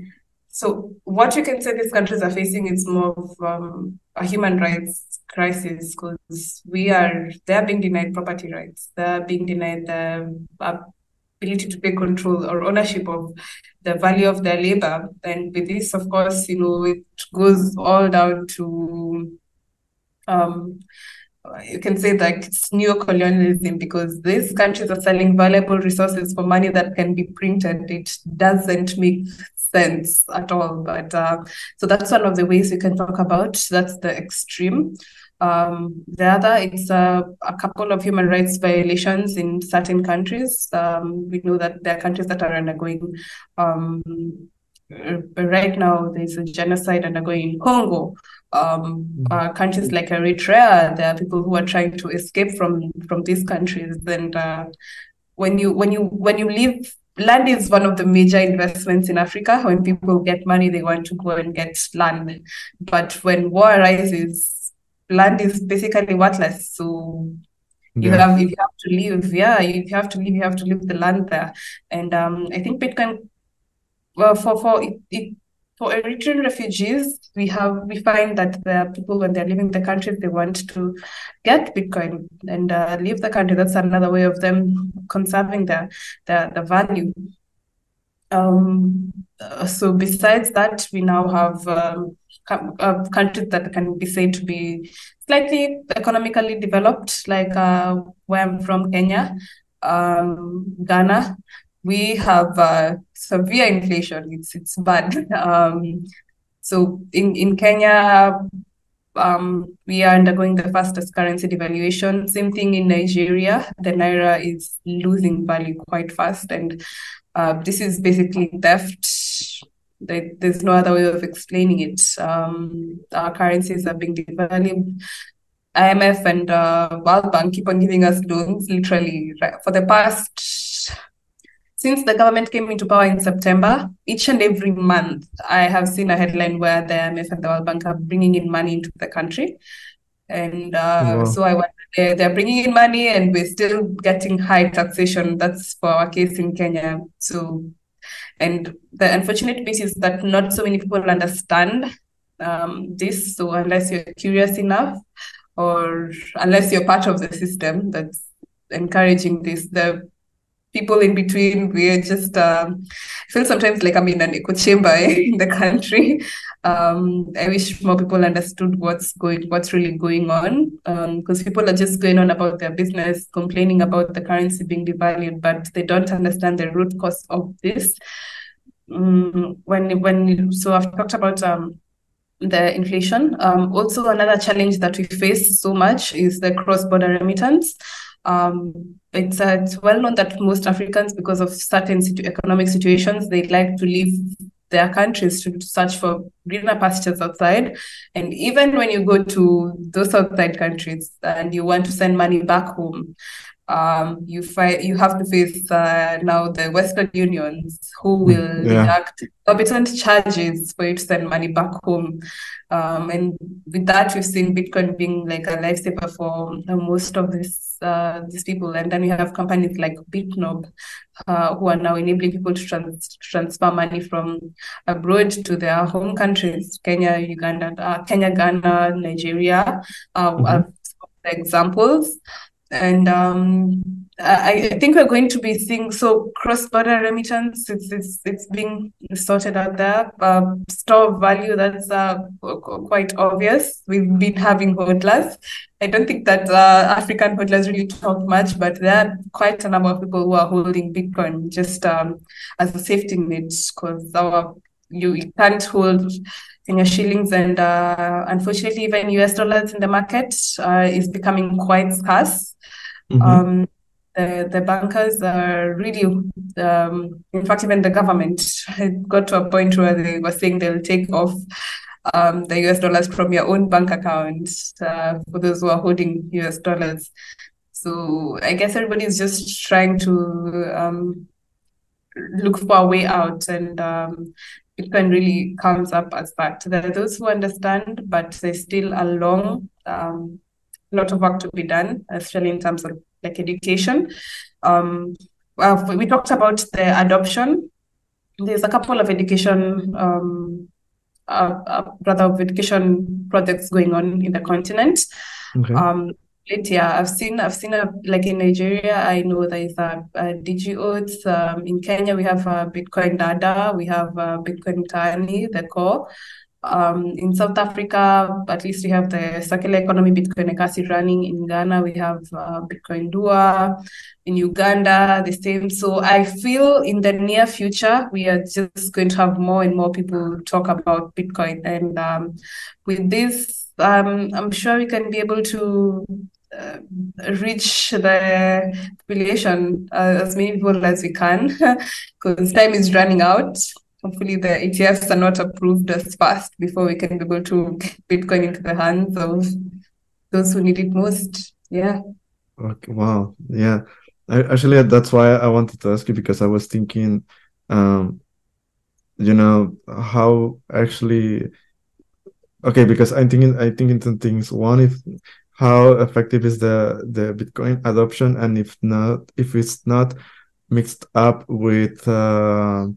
so what you can say these countries are facing is more of um, a human rights crisis because we are they're being denied property rights. They're being denied the ability to take control or ownership of the value of their labor. And with this, of course, you know, it goes all down to um, you can say that it's neo-colonialism because these countries are selling valuable resources for money that can be printed. It doesn't make sense at all. But uh, so that's one of the ways we can talk about. That's the extreme. Um, the other, it's uh, a couple of human rights violations in certain countries. Um, we know that there are countries that are undergoing. Um, right now, there's a genocide undergoing in Congo. Um, uh, countries like Eritrea, there are people who are trying to escape from from these countries. And uh, when you when you when you leave land is one of the major investments in Africa. When people get money, they want to go and get land. But when war arises, land is basically worthless. So you Yeah. have if you have to leave, yeah, if you have to leave, you have to leave the land there. And um, I think Bitcoin, well, for for it, it for Eritrean refugees, we have we find that are people when they're leaving the country, they want to get Bitcoin and uh, leave the country. That's another way of them conserving their the, the value. Um, uh, so besides that, we now have um, uh, countries that can be said to be slightly economically developed, like uh, where I'm from, Kenya, um, Ghana. We have uh, severe inflation. It's it's bad. Um, so in in Kenya, um, we are undergoing the fastest currency devaluation. Same thing in Nigeria. The naira is losing value quite fast, and uh, this is basically theft. There- There's no other way of explaining it. Um, our currencies are being devalued. IMF and uh, World Bank keep on giving us loans, literally, right, for the past since the government came into power in September, each and every month, I have seen a headline where the IMF and the World Bank are bringing in money into the country. And uh, Wow. so I wonder, they're, they're bringing in money and we're still getting high taxation. That's for our case in Kenya. So And the unfortunate piece is that not so many people understand um, this. So unless you're curious enough, or unless you're part of the system that's encouraging this, the people in between, we're just um, feel sometimes like I'm in an echo chamber in the country. Um, I wish more people understood what's going, what's really going on, because um, people are just going on about their business, complaining about the currency being devalued, but they don't understand the root cause of this. Um, when when so I've talked about um, the inflation. Um, also, another challenge that we face so much is the cross-border remittance. Um, it's, uh, it's well known that most Africans, because of certain situ- economic situations, they like to leave their countries to search for greener pastures outside. And even when you go to those outside countries and you want to send money back home, um, you find you have to face uh, now the Western unions who will yeah. deduct exorbitant charges for you to send money back home. Um, and with that, we've seen Bitcoin being like a lifesaver for most of this uh, these people. And then we have companies like Bitnob uh, who are now enabling people to trans- transfer money from abroad to their home countries, Kenya, Uganda, uh, Kenya, Ghana, Nigeria. Uh, mm-hmm. examples. And um, I, think we're going to be seeing so cross-border remittance. It's it's it's being sorted out there. Uh, store of value that's uh, quite obvious. We've been having hodlers. I don't think that uh, African hodlers really talk much, but there are quite a number of people who are holding Bitcoin just um, as a safety net because our you can't hold Kenya shillings and uh, unfortunately even US dollars in the market uh, is becoming quite scarce. Mm-hmm. Um, the, the bankers are really, um, in fact, even the government got to a point where they were saying they'll take off um, the US dollars from your own bank account uh, for those who are holding US dollars. So I guess everybody's just trying to um, look for a way out, and um, Bitcoin really comes up as that. There are those who understand, but there's still a long um, lot of work to be done, especially in terms of like education. Um, well, we talked about the adoption. There's a couple of education, um, uh, uh, rather of education projects going on in the continent. Okay. Um, yeah, I've seen, I've seen a, like in Nigeria, I know there is a, a DigiOats. Um, in Kenya, we have a Bitcoin Dada, we have a Bitcoin Tani, the core. Um, in South Africa, at least we have the circular economy Bitcoin Ekasi running. In Ghana, we have uh, Bitcoin Dua. In Uganda, the same. So I feel in the near future, we are just going to have more and more people talk about Bitcoin. And um, with this, um, I'm sure we can be able to uh, reach the population uh, as many people as we can because time is running out hopefully the ETFs are not approved as fast before we can be able to get Bitcoin into the hands of those who need it most. Yeah. Okay. Wow. Yeah. I, actually, that's why I wanted to ask you because I was thinking, um, you know, how actually. Okay, because I'm thinking, I think into things. One, if how effective is the the Bitcoin adoption, and if not, if it's not mixed up with. Uh,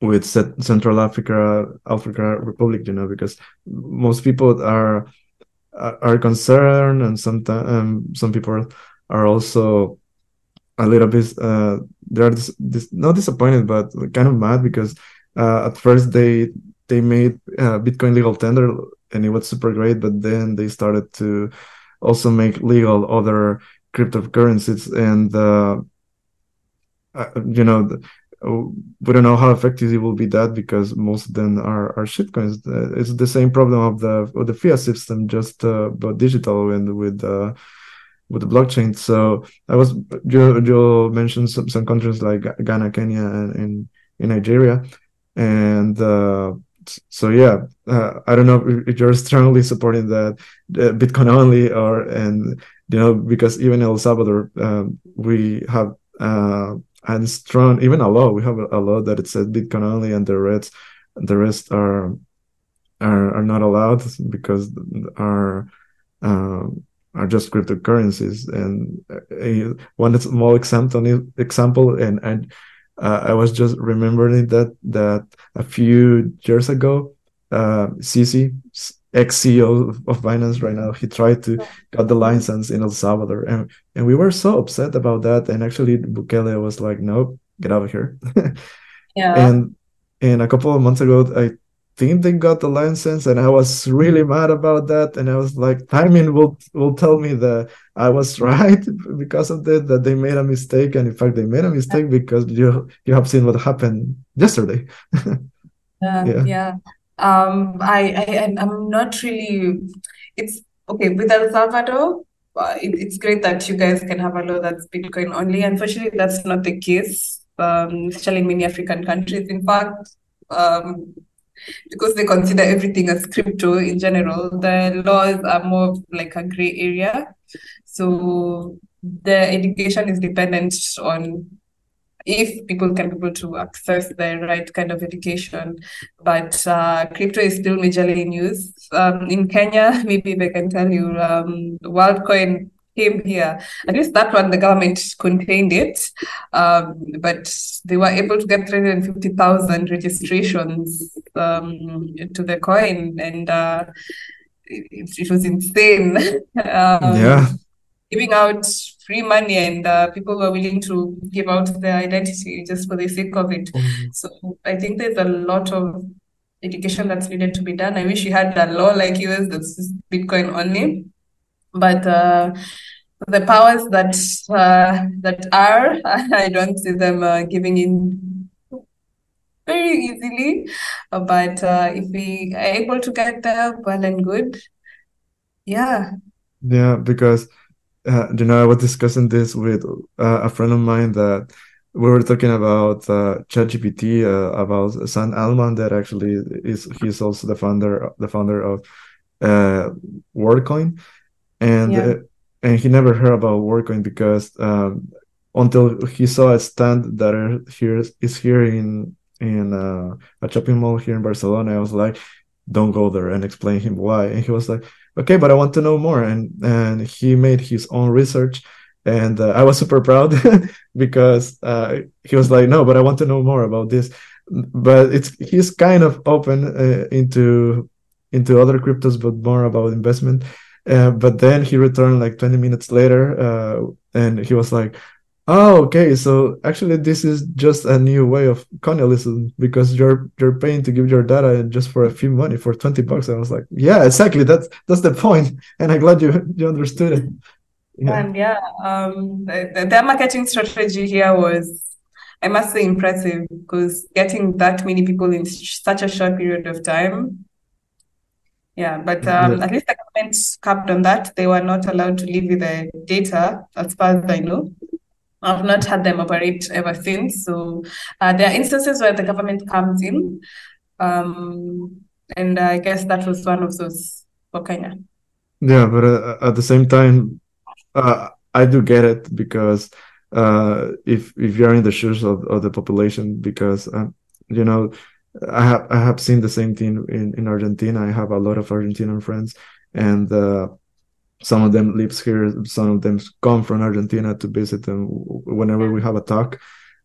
with Central Africa, Africa Republic, you know, because most people are are concerned, and sometimes um, some people are also a little bit uh, they're dis- dis- not disappointed, but kind of mad because uh, at first they they made uh, Bitcoin legal tender and it was super great, but then they started to also make legal other cryptocurrencies and uh, uh you know we don't know how effective it will be that because most of them are are shitcoins. Uh, it's the same problem of the of the fiat system, just uh, but digital and with uh, with the blockchain. So I was you mentioned some, some countries like Ghana, Kenya, and in in Nigeria, and uh, so yeah, uh, I don't know if you're strongly supporting that uh, Bitcoin only or and you know because even El Salvador um, we have uh, and strong even a law. We have a, law that it says bitcoin only and the rest the rest are are, are not allowed because are um, are just cryptocurrencies. And uh, one small example example and and uh, I was just remembering that that a few years ago, uh, CC, ex CEO of Binance right now, he tried to get the license in El Salvador, and and we were so upset about that. And actually, Bukele was like, "Nope, get out of here." Yeah. and and a couple of months ago, I think they got the license, and I was really mad about that. And I was like, timing will will tell me that I was right because of that, that they made a mistake, and in fact, they made a mistake because you you have seen what happened yesterday. Yeah, Yeah. yeah. Um, I, I, I'm not really. It's okay with El Salvador. Uh, it, it's great that you guys can have a law that's Bitcoin only. Unfortunately, that's not the case, um, especially in many African countries. In fact, um, because they consider everything as crypto in general, the laws are more like a gray area. So the education is dependent on if people can be able to access the right kind of education. But uh, crypto is still majorly in use. Um, in Kenya, maybe they can tell you, um, WorldCoin came here. At least that one, the government contained it. Um, but they were able to get 350,000 registrations um, to the coin. And uh, it, it was insane. um, yeah, giving out free money and uh, people were willing to give out their identity just for the sake of it. So I think there's a lot of education that's needed to be done. I wish we had a law like US that's just Bitcoin only. But uh, the powers that uh, that are, I don't see them uh, giving in very easily. But uh, if we are able to get there, well and good. Yeah. yeah, because uh, you know, I was discussing this with uh, a friend of mine that we were talking about uh, ChatGPT, uh, about Sam Altman, that actually is he's also the founder the founder of uh, WorldCoin, and Yeah. uh, and he never heard about WorldCoin because um, until he saw a stand that are here is here in in uh, a shopping mall here in Barcelona. I was like, don't go there, and explain him why, and he was like okay but i want to know more. And and he made his own research. And uh, i was super proud because uh, he was like no but i want to know more about this. But it's he's kind of open uh, into into other cryptos but more about investment. Uh, but then he returned like 20 minutes later uh, and he was like oh okay so actually this is just a new way of colonialism because you're you're paying to give your data just for a few money for 20 bucks And i was like yeah exactly that's that's the point. and i'm glad you you understood it yeah And yeah, um, the, the- their marketing strategy here was, I must say, impressive because getting that many people in such a short period of time. Yeah, but um, Yeah. at least the government capped on that. They were not allowed to leave with the data, as far as I know. I've not had them operate ever since. So uh, there are instances where the government comes in, um, and I guess that was one of those for Kenya. Yeah, but uh, at the same time, uh, I do get it because uh, if if you're in the shoes of, of the population, because um, you know, I have I have seen the same thing in in Argentina. I have a lot of Argentinian friends, and uh, some of them lives here. Some of them come from Argentina to visit them whenever we have a talk.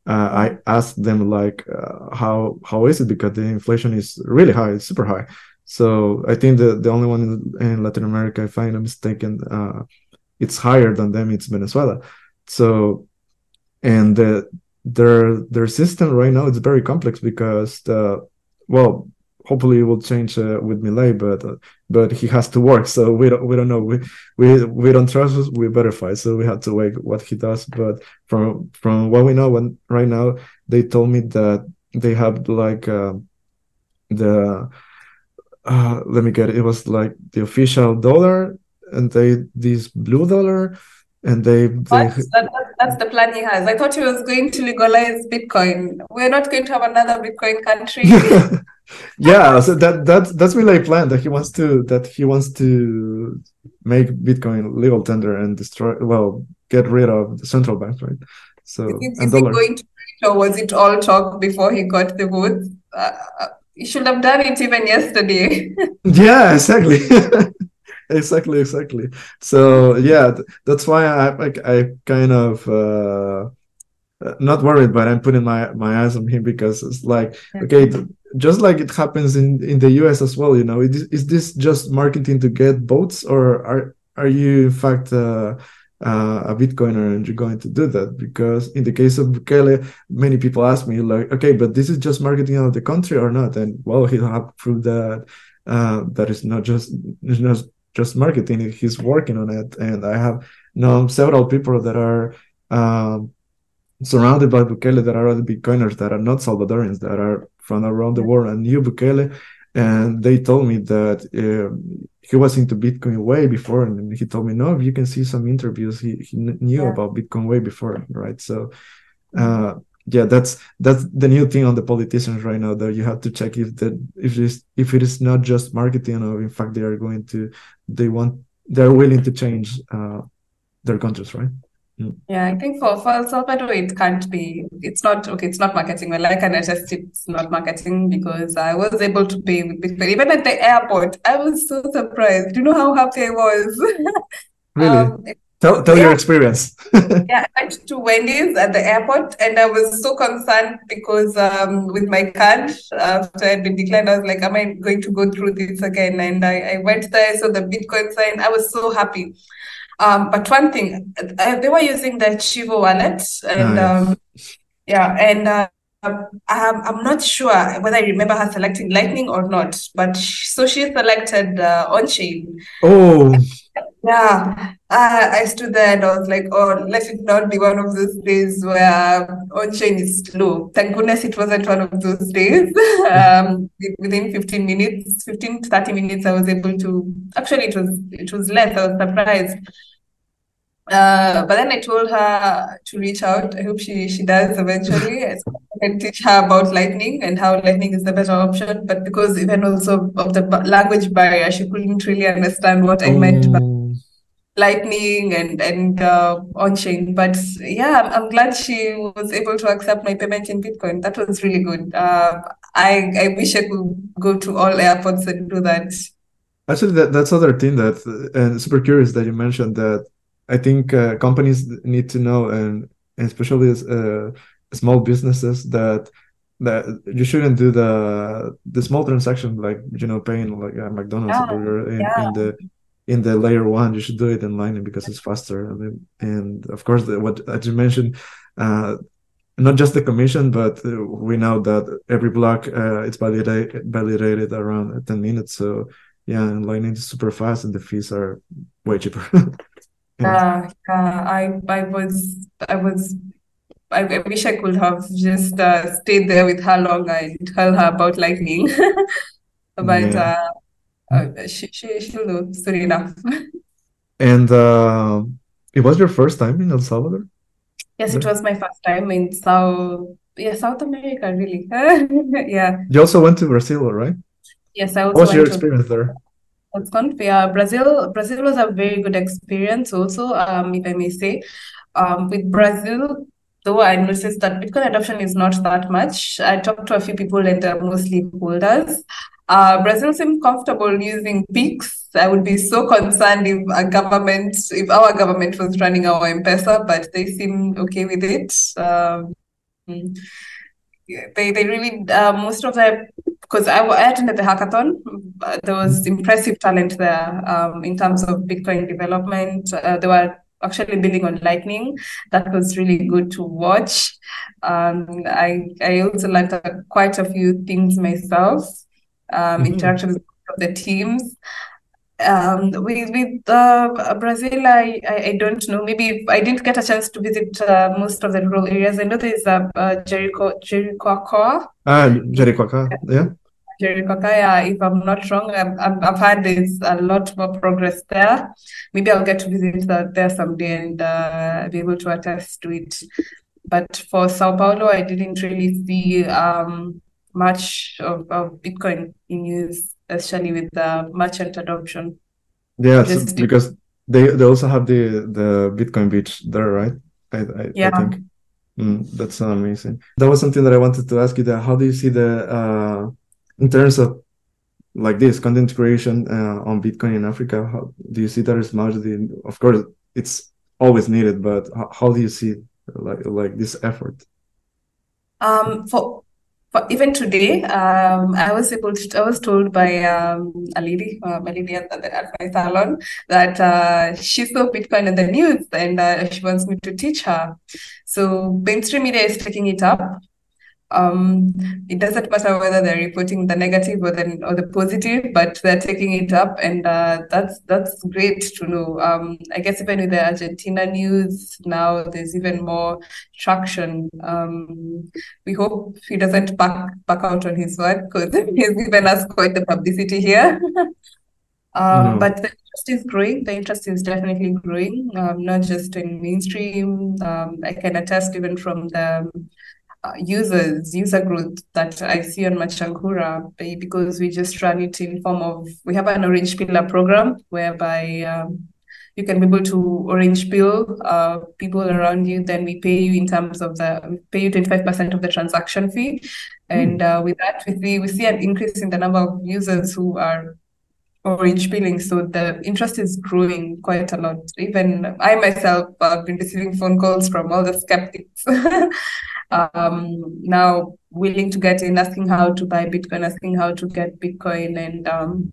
Uh, I ask them like, uh, how how is it because the inflation is really high, it's super high. So I think the the only one in, in Latin America, if I'm mistaken, uh, it's higher than them. It's Venezuela. So, and the, their their system right now it's very complex because the well, hopefully it will change uh, with Milei, but uh, but he has to work. So we don't we don't know. We we we don't trust us. We verify. So we have to wait what he does. But from from what we know, when right now they told me that they have like uh, the uh, let me get it. It was like the official dollar, and they this blue dollar, and they they That, that, that's the plan he has. I thought he was going to legalize Bitcoin. We're not going to have another Bitcoin country. yeah. So that that's that's really a plan that he wants to that he wants to make Bitcoin legal tender and destroy. Well, get rid of the central banks, right? So Is, and is going to or was it all talk before he got the votes? Uh, uh, he should have done it even yesterday. Yeah, exactly. Exactly, exactly. So yeah, th- that's why I like I kind of uh uh, not worried, but I'm putting my my eyes on him because it's like okay, just like it happens in in the US as well. You know, is, is this just marketing to get votes, or are are you in fact uh, uh, a Bitcoiner and you're going to do that? Because in the case of Bukele, many people ask me like, okay, but this is just marketing out of the country or not? And well, he'll have proved that uh, that is not just it's not just marketing; he's working on it. And I have known several people that are. Um, surrounded by Bukele that are other Bitcoiners that are not Salvadorians that are from around the world and knew Bukele, and they told me that uh, he was into Bitcoin way before, and he told me, no, you can see some interviews. He he knew yeah. about Bitcoin way before, right? So, uh, yeah, that's that's the new thing on the politicians right now. That you have to check if that if it's if it is not just marketing, or in fact they are going to they want they're willing to change uh, their countries, right? Mm. Yeah, I think for, for El Salvador, it can't be, it's not, okay, it's not marketing. Well, I can attest it's not marketing because I was able to pay with Bitcoin. Even at the airport, I was so surprised. Do you know how happy I was? really? Um, tell tell yeah. your experience. yeah, I went to Wendy's at the airport and I was so concerned because um, with my card, after I had been declined, I was like, am I going to go through this again? And I, I went there, saw the Bitcoin sign. I was so happy. Um, but one thing, uh, they were using the Chivo wallet, and nice. um, yeah, and uh, I'm, I'm not sure whether I remember her selecting Lightning or not, but she, so she selected uh, on chain. Oh, yeah. Uh, I stood there and I was like, oh, let it not be one of those days where on chain is slow. Thank goodness it wasn't one of those days. um, within 15 minutes, 15 to 30 minutes, I was able to actually, it was it was less. I was surprised. Uh, but then I told her to reach out. I hope she she does eventually. I can teach her about lightning and how lightning is the better option. But because even also of the language barrier, she couldn't really understand what I meant by oh. Lightning and and uh, on chain. But yeah, I'm, I'm, glad she was able to accept my payment in Bitcoin. That was really good. Uh, I I wish I could go to all airports and do that. Actually, that, that's other thing that and super curious that you mentioned that I think uh, companies need to know, and, and especially as, uh, small businesses, that that you shouldn't do the the small transaction like you know paying like a McDonald's yeah, burger in, yeah. in, the in the layer one. You should do it in Lightning because it's faster. And, and of course, the, what as you mentioned. Uh, not just the commission, but uh, we know that every block uh, it's validated validated around 10 minutes. So yeah, and Lightning is super fast, and the fees are way cheaper. Uh, uh, I I was I was I, I wish I could have just uh, stayed there with her longer and tell her about lightning, but yeah. uh, uh, she she she'll soon enough. and uh, it was your first time in El Salvador. Yes, it was my first time in South yeah South America really. yeah. You also went to Brazil, right? Yes, I also. What was your experience to... there? That's. Yeah, Brazil. Brazil was a very good experience, also, um, if I may say. Um, with Brazil, though I noticed that Bitcoin adoption is not that much. I talked to a few people and they're mostly holders. Uh, Brazil seemed comfortable using Pix. I would be so concerned if a government, if our government was running our M-Pesa, but they seem okay with it. Um, they they really uh, most of the because I, I, attended the hackathon. There was impressive talent there um, in terms of Bitcoin development. Uh, they were actually building on Lightning. That was really good to watch. Um, I I also learned uh, quite a few things myself. Um, mm-hmm. Interacted with the teams. Um, with with uh, Brazil, I, I, I don't know. Maybe I didn't get a chance to visit uh, most of the rural areas. I know there is a uh, Jericho Jericoacoa. Ah, Jericoacoa, yeah. Jericoacoa, yeah. if I'm not wrong, I've, I've heard there's a lot more progress there. Maybe I'll get to visit there someday and uh, be able to attest to it. But for Sao Paulo, I didn't really see um, much of, of Bitcoin in use, especially with the merchant adoption. Yeah, so because they they also have the the Bitcoin beach there, right? I, I, yeah. I think mm, that's amazing. That was something that I wanted to ask you. That how do you see the uh, in terms of like this content creation uh, on Bitcoin in Africa? How do you see that as much? The, of course, it's always needed, but how, how do you see like like this effort? Um, for, for even today, um, I was able to, I was told by um, a lady, uh, a lady at, at my salon, that uh, she saw Bitcoin in the news and uh, she wants me to teach her. So mainstream media is taking it up. Um, it doesn't matter whether they're reporting the negative or the or the positive, but they're taking it up, and uh, that's that's great to know. Um, I guess even with the Argentina news now, there's even more traction. Um, we hope he doesn't back back out on his word because he's given us quite the publicity here. Um, No. but the interest is growing. The interest is definitely growing, um, not just in mainstream. Um, I can attest even from the users, user growth that I see on Machankura be- because we just run it in form of, we have an orange pillar program whereby um, you can be able to orange pill uh, people around you, then we pay you in terms of the, pay you 25% of the transaction fee. And uh, with that, we see, we see an increase in the number of users who are orange pilling. So the interest is growing quite a lot. Even I myself have been receiving phone calls from all the skeptics. um, now willing to get in, asking how to buy Bitcoin, asking how to get Bitcoin, and um,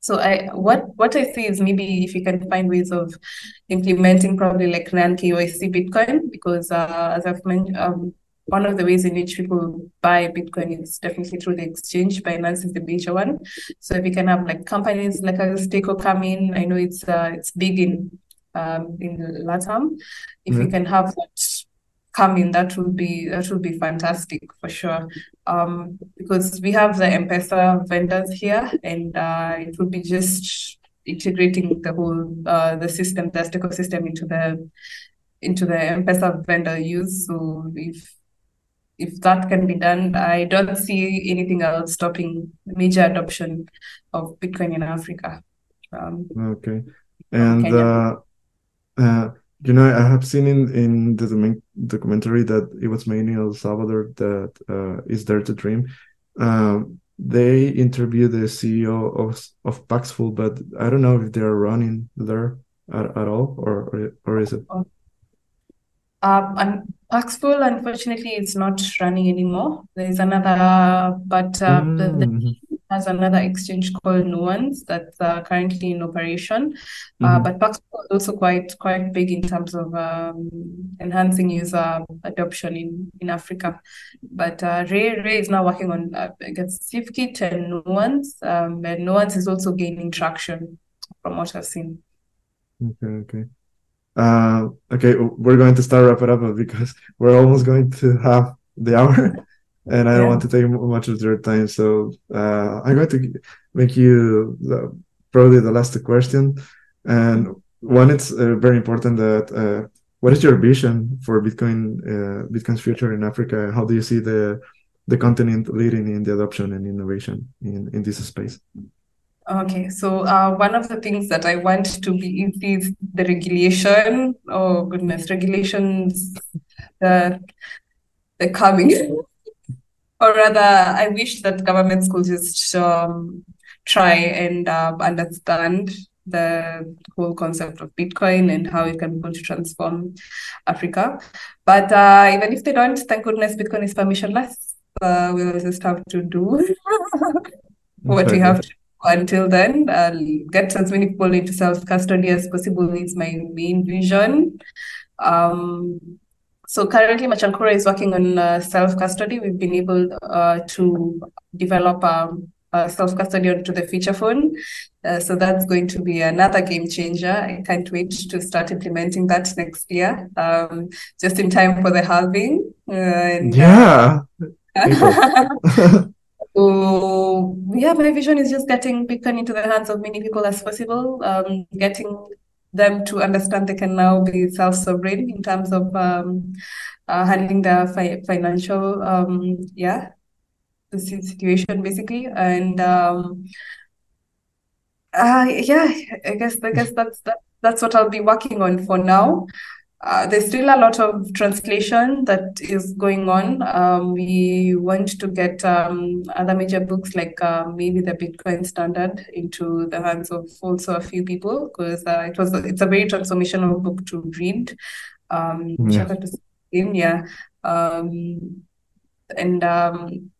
so I what what I see is maybe if you can find ways of implementing probably like non KYC Bitcoin because uh, as I've mentioned. Um, one of the ways in which people buy Bitcoin is definitely through the exchange. Binance is the major one. So if you can have like companies like Azteco come in, I know it's uh, it's big in um, in LATAM. If Yeah. you can have that come in, that would be that would be fantastic for sure. Um, because we have the M-Pesa vendors here, and uh, it would be just integrating the whole uh, the system, the ecosystem into the into the M-Pesa vendor use. So if if that can be done, I don't see anything else stopping major adoption of Bitcoin in Africa. Um, Okay. And uh, uh, you know, I have seen in in the documentary that it was made in El Salvador that uh, is Dare to Dream. Um, they interviewed the CEO of of Paxful, but I don't know if they are running there at, at all, or or, or is it? Um, and Paxful, unfortunately, it's not running anymore. There is another, but uh, the, the Mm, has another exchange called NoOnes that's uh, currently in operation. Uh, mhm. but Paxful is also quite quite big in terms of um, enhancing user adoption in, in Africa. But uh, Ray Ray is now working on uh, I guess SwiftKit and NoOnes, um, and NoOnes is also gaining traction from what I've seen. Okay, okay. Uh, okay, we're going to start wrapping up because we're almost going to have the hour, and I don't want to take much of your time. So uh, I'm going to make you the, probably the last question, and one it's uh, very important that uh, what is your vision for Bitcoin, uh, Bitcoin's future in Africa? How do you see the the continent leading in the adoption and innovation in in this space? Okay, so uh, one of the things that I want to be is, is the regulation. Oh goodness, regulations, the the coming, or rather, I wish that governments could just um, try and uh, understand the whole concept of Bitcoin and how it can to transform Africa. But uh, even if they don't, thank goodness Bitcoin is permissionless. Uh, we'll just have to do what we have to do until then. I'll get as many people into self-custody as possible is my main vision. Um, so currently, Machankura is working on uh, self-custody. We've been able uh, to develop um, uh, self-custody onto the feature phone. Uh, so that's going to be another game changer. I can't wait to start implementing that next year, um, just in time for the halving. Uh, and, uh, Yeah, so yeah, my vision is just getting Bitcoin into the hands of many people as possible, um, getting them to understand they can now be self-sovereign in terms of um, uh, handling their fi financial um, yeah the situation basically, and um, uh, yeah, I guess I guess that's that, that's what I'll be working on for now. Uh, there's still a lot of translation that is going on. Um, we want to get um, other major books like uh, maybe the Bitcoin Standard into the hands of also a few people because uh, it was it's a very transformational book to read. Um, Yeah. shout out to in, yeah. Um, and um,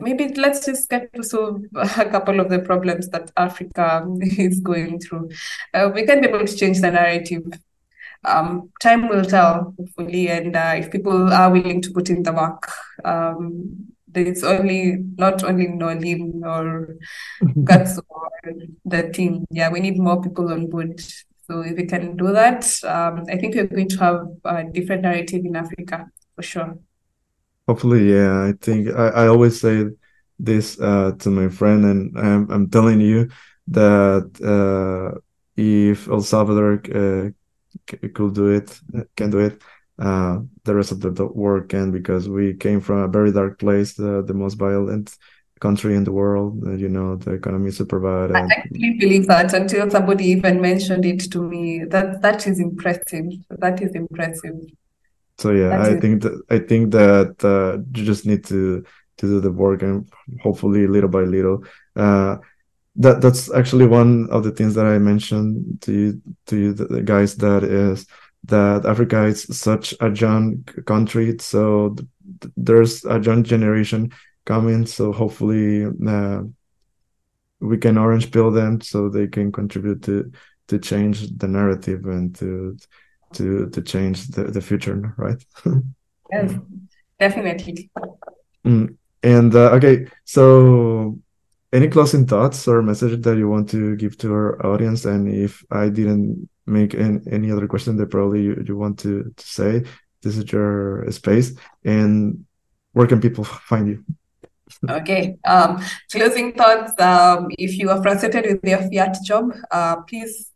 maybe let's just get to solve a couple of the problems that Africa is going through. Uh, we can be able to change the narrative. Um, time will tell, hopefully, and uh, if people are willing to put in the work, um, there's only not only Noelyne or Guts or the team. Yeah, we need more people on board. So if we can do that, um, I think we're going to have a different narrative in Africa for sure. Hopefully, yeah. I think I, I always say this uh, to my friend, and I'm, I'm telling you that uh, if El Salvador uh, could do it, can do it, uh, the rest of the world can, because we came from a very dark place, the, the most violent country in the world. You know, the economy is super bad. And... I actually believe that until somebody even mentioned it to me. That that is impressive. That is impressive. So yeah, That's I it. think that I think that uh, you just need to to do the work and hopefully little by little. Uh, that that's actually one of the things that I mentioned to you to you the guys that is that Africa is such a young country, so th- there's a young generation coming. So hopefully uh, we can orange pill them so they can contribute to to change the narrative and to to to change the, the future, right? yes, definitely. Mm. And uh, okay, so any closing thoughts or message that you want to give to our audience? And if I didn't make any, any other question that probably you, you want to, to say, this is your space. And where can people find you? Okay. Um, closing thoughts. Um, if you are frustrated with your fiat job, uh, please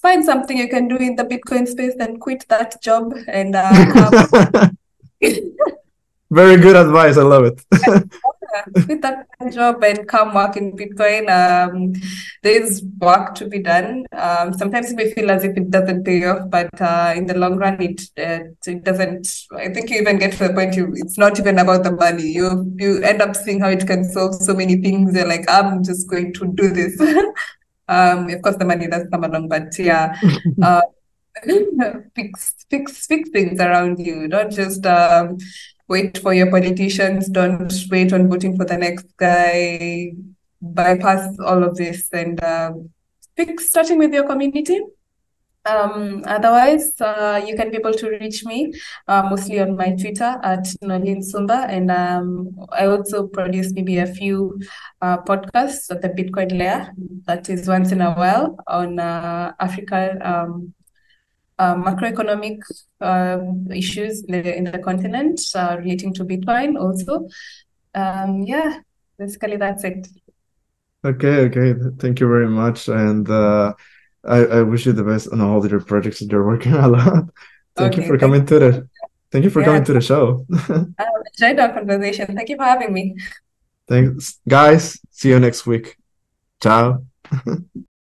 find something you can do in the Bitcoin space and quit that job and uh, very good advice. I love it. quit that job and come work in Bitcoin. Um, there's work to be done. Um, sometimes it may feel as if it doesn't pay off, but uh, in the long run, it uh, it doesn't. I think you even get to the point you it's not even about the money. You you end up seeing how it can solve so many things. You're like, I'm just going to do this. um, of course, the money does come along, but yeah. Uh, fix fix fix things around you not just um, wait for your politicians. Don't wait on voting for the next guy. Bypass all of this and uh, starting with your community. Um, otherwise, uh, you can be able to reach me uh, mostly on my Twitter at Noelyne Sumba. And um, I also produce maybe a few uh, podcasts at the Bitcoin layer. That is once in a while on uh, Africa um, uh, macroeconomic uh, issues in the, in the continent uh, relating to Bitcoin also. Um, yeah, basically that's it. Okay, okay. Thank you very much. And uh, I, I wish you the best on all your projects that you're working on. Thank okay, you for coming to the thank you for yeah. coming to the show. I enjoyed our conversation. Thank you for having me. Thanks, guys. See you next week. Ciao.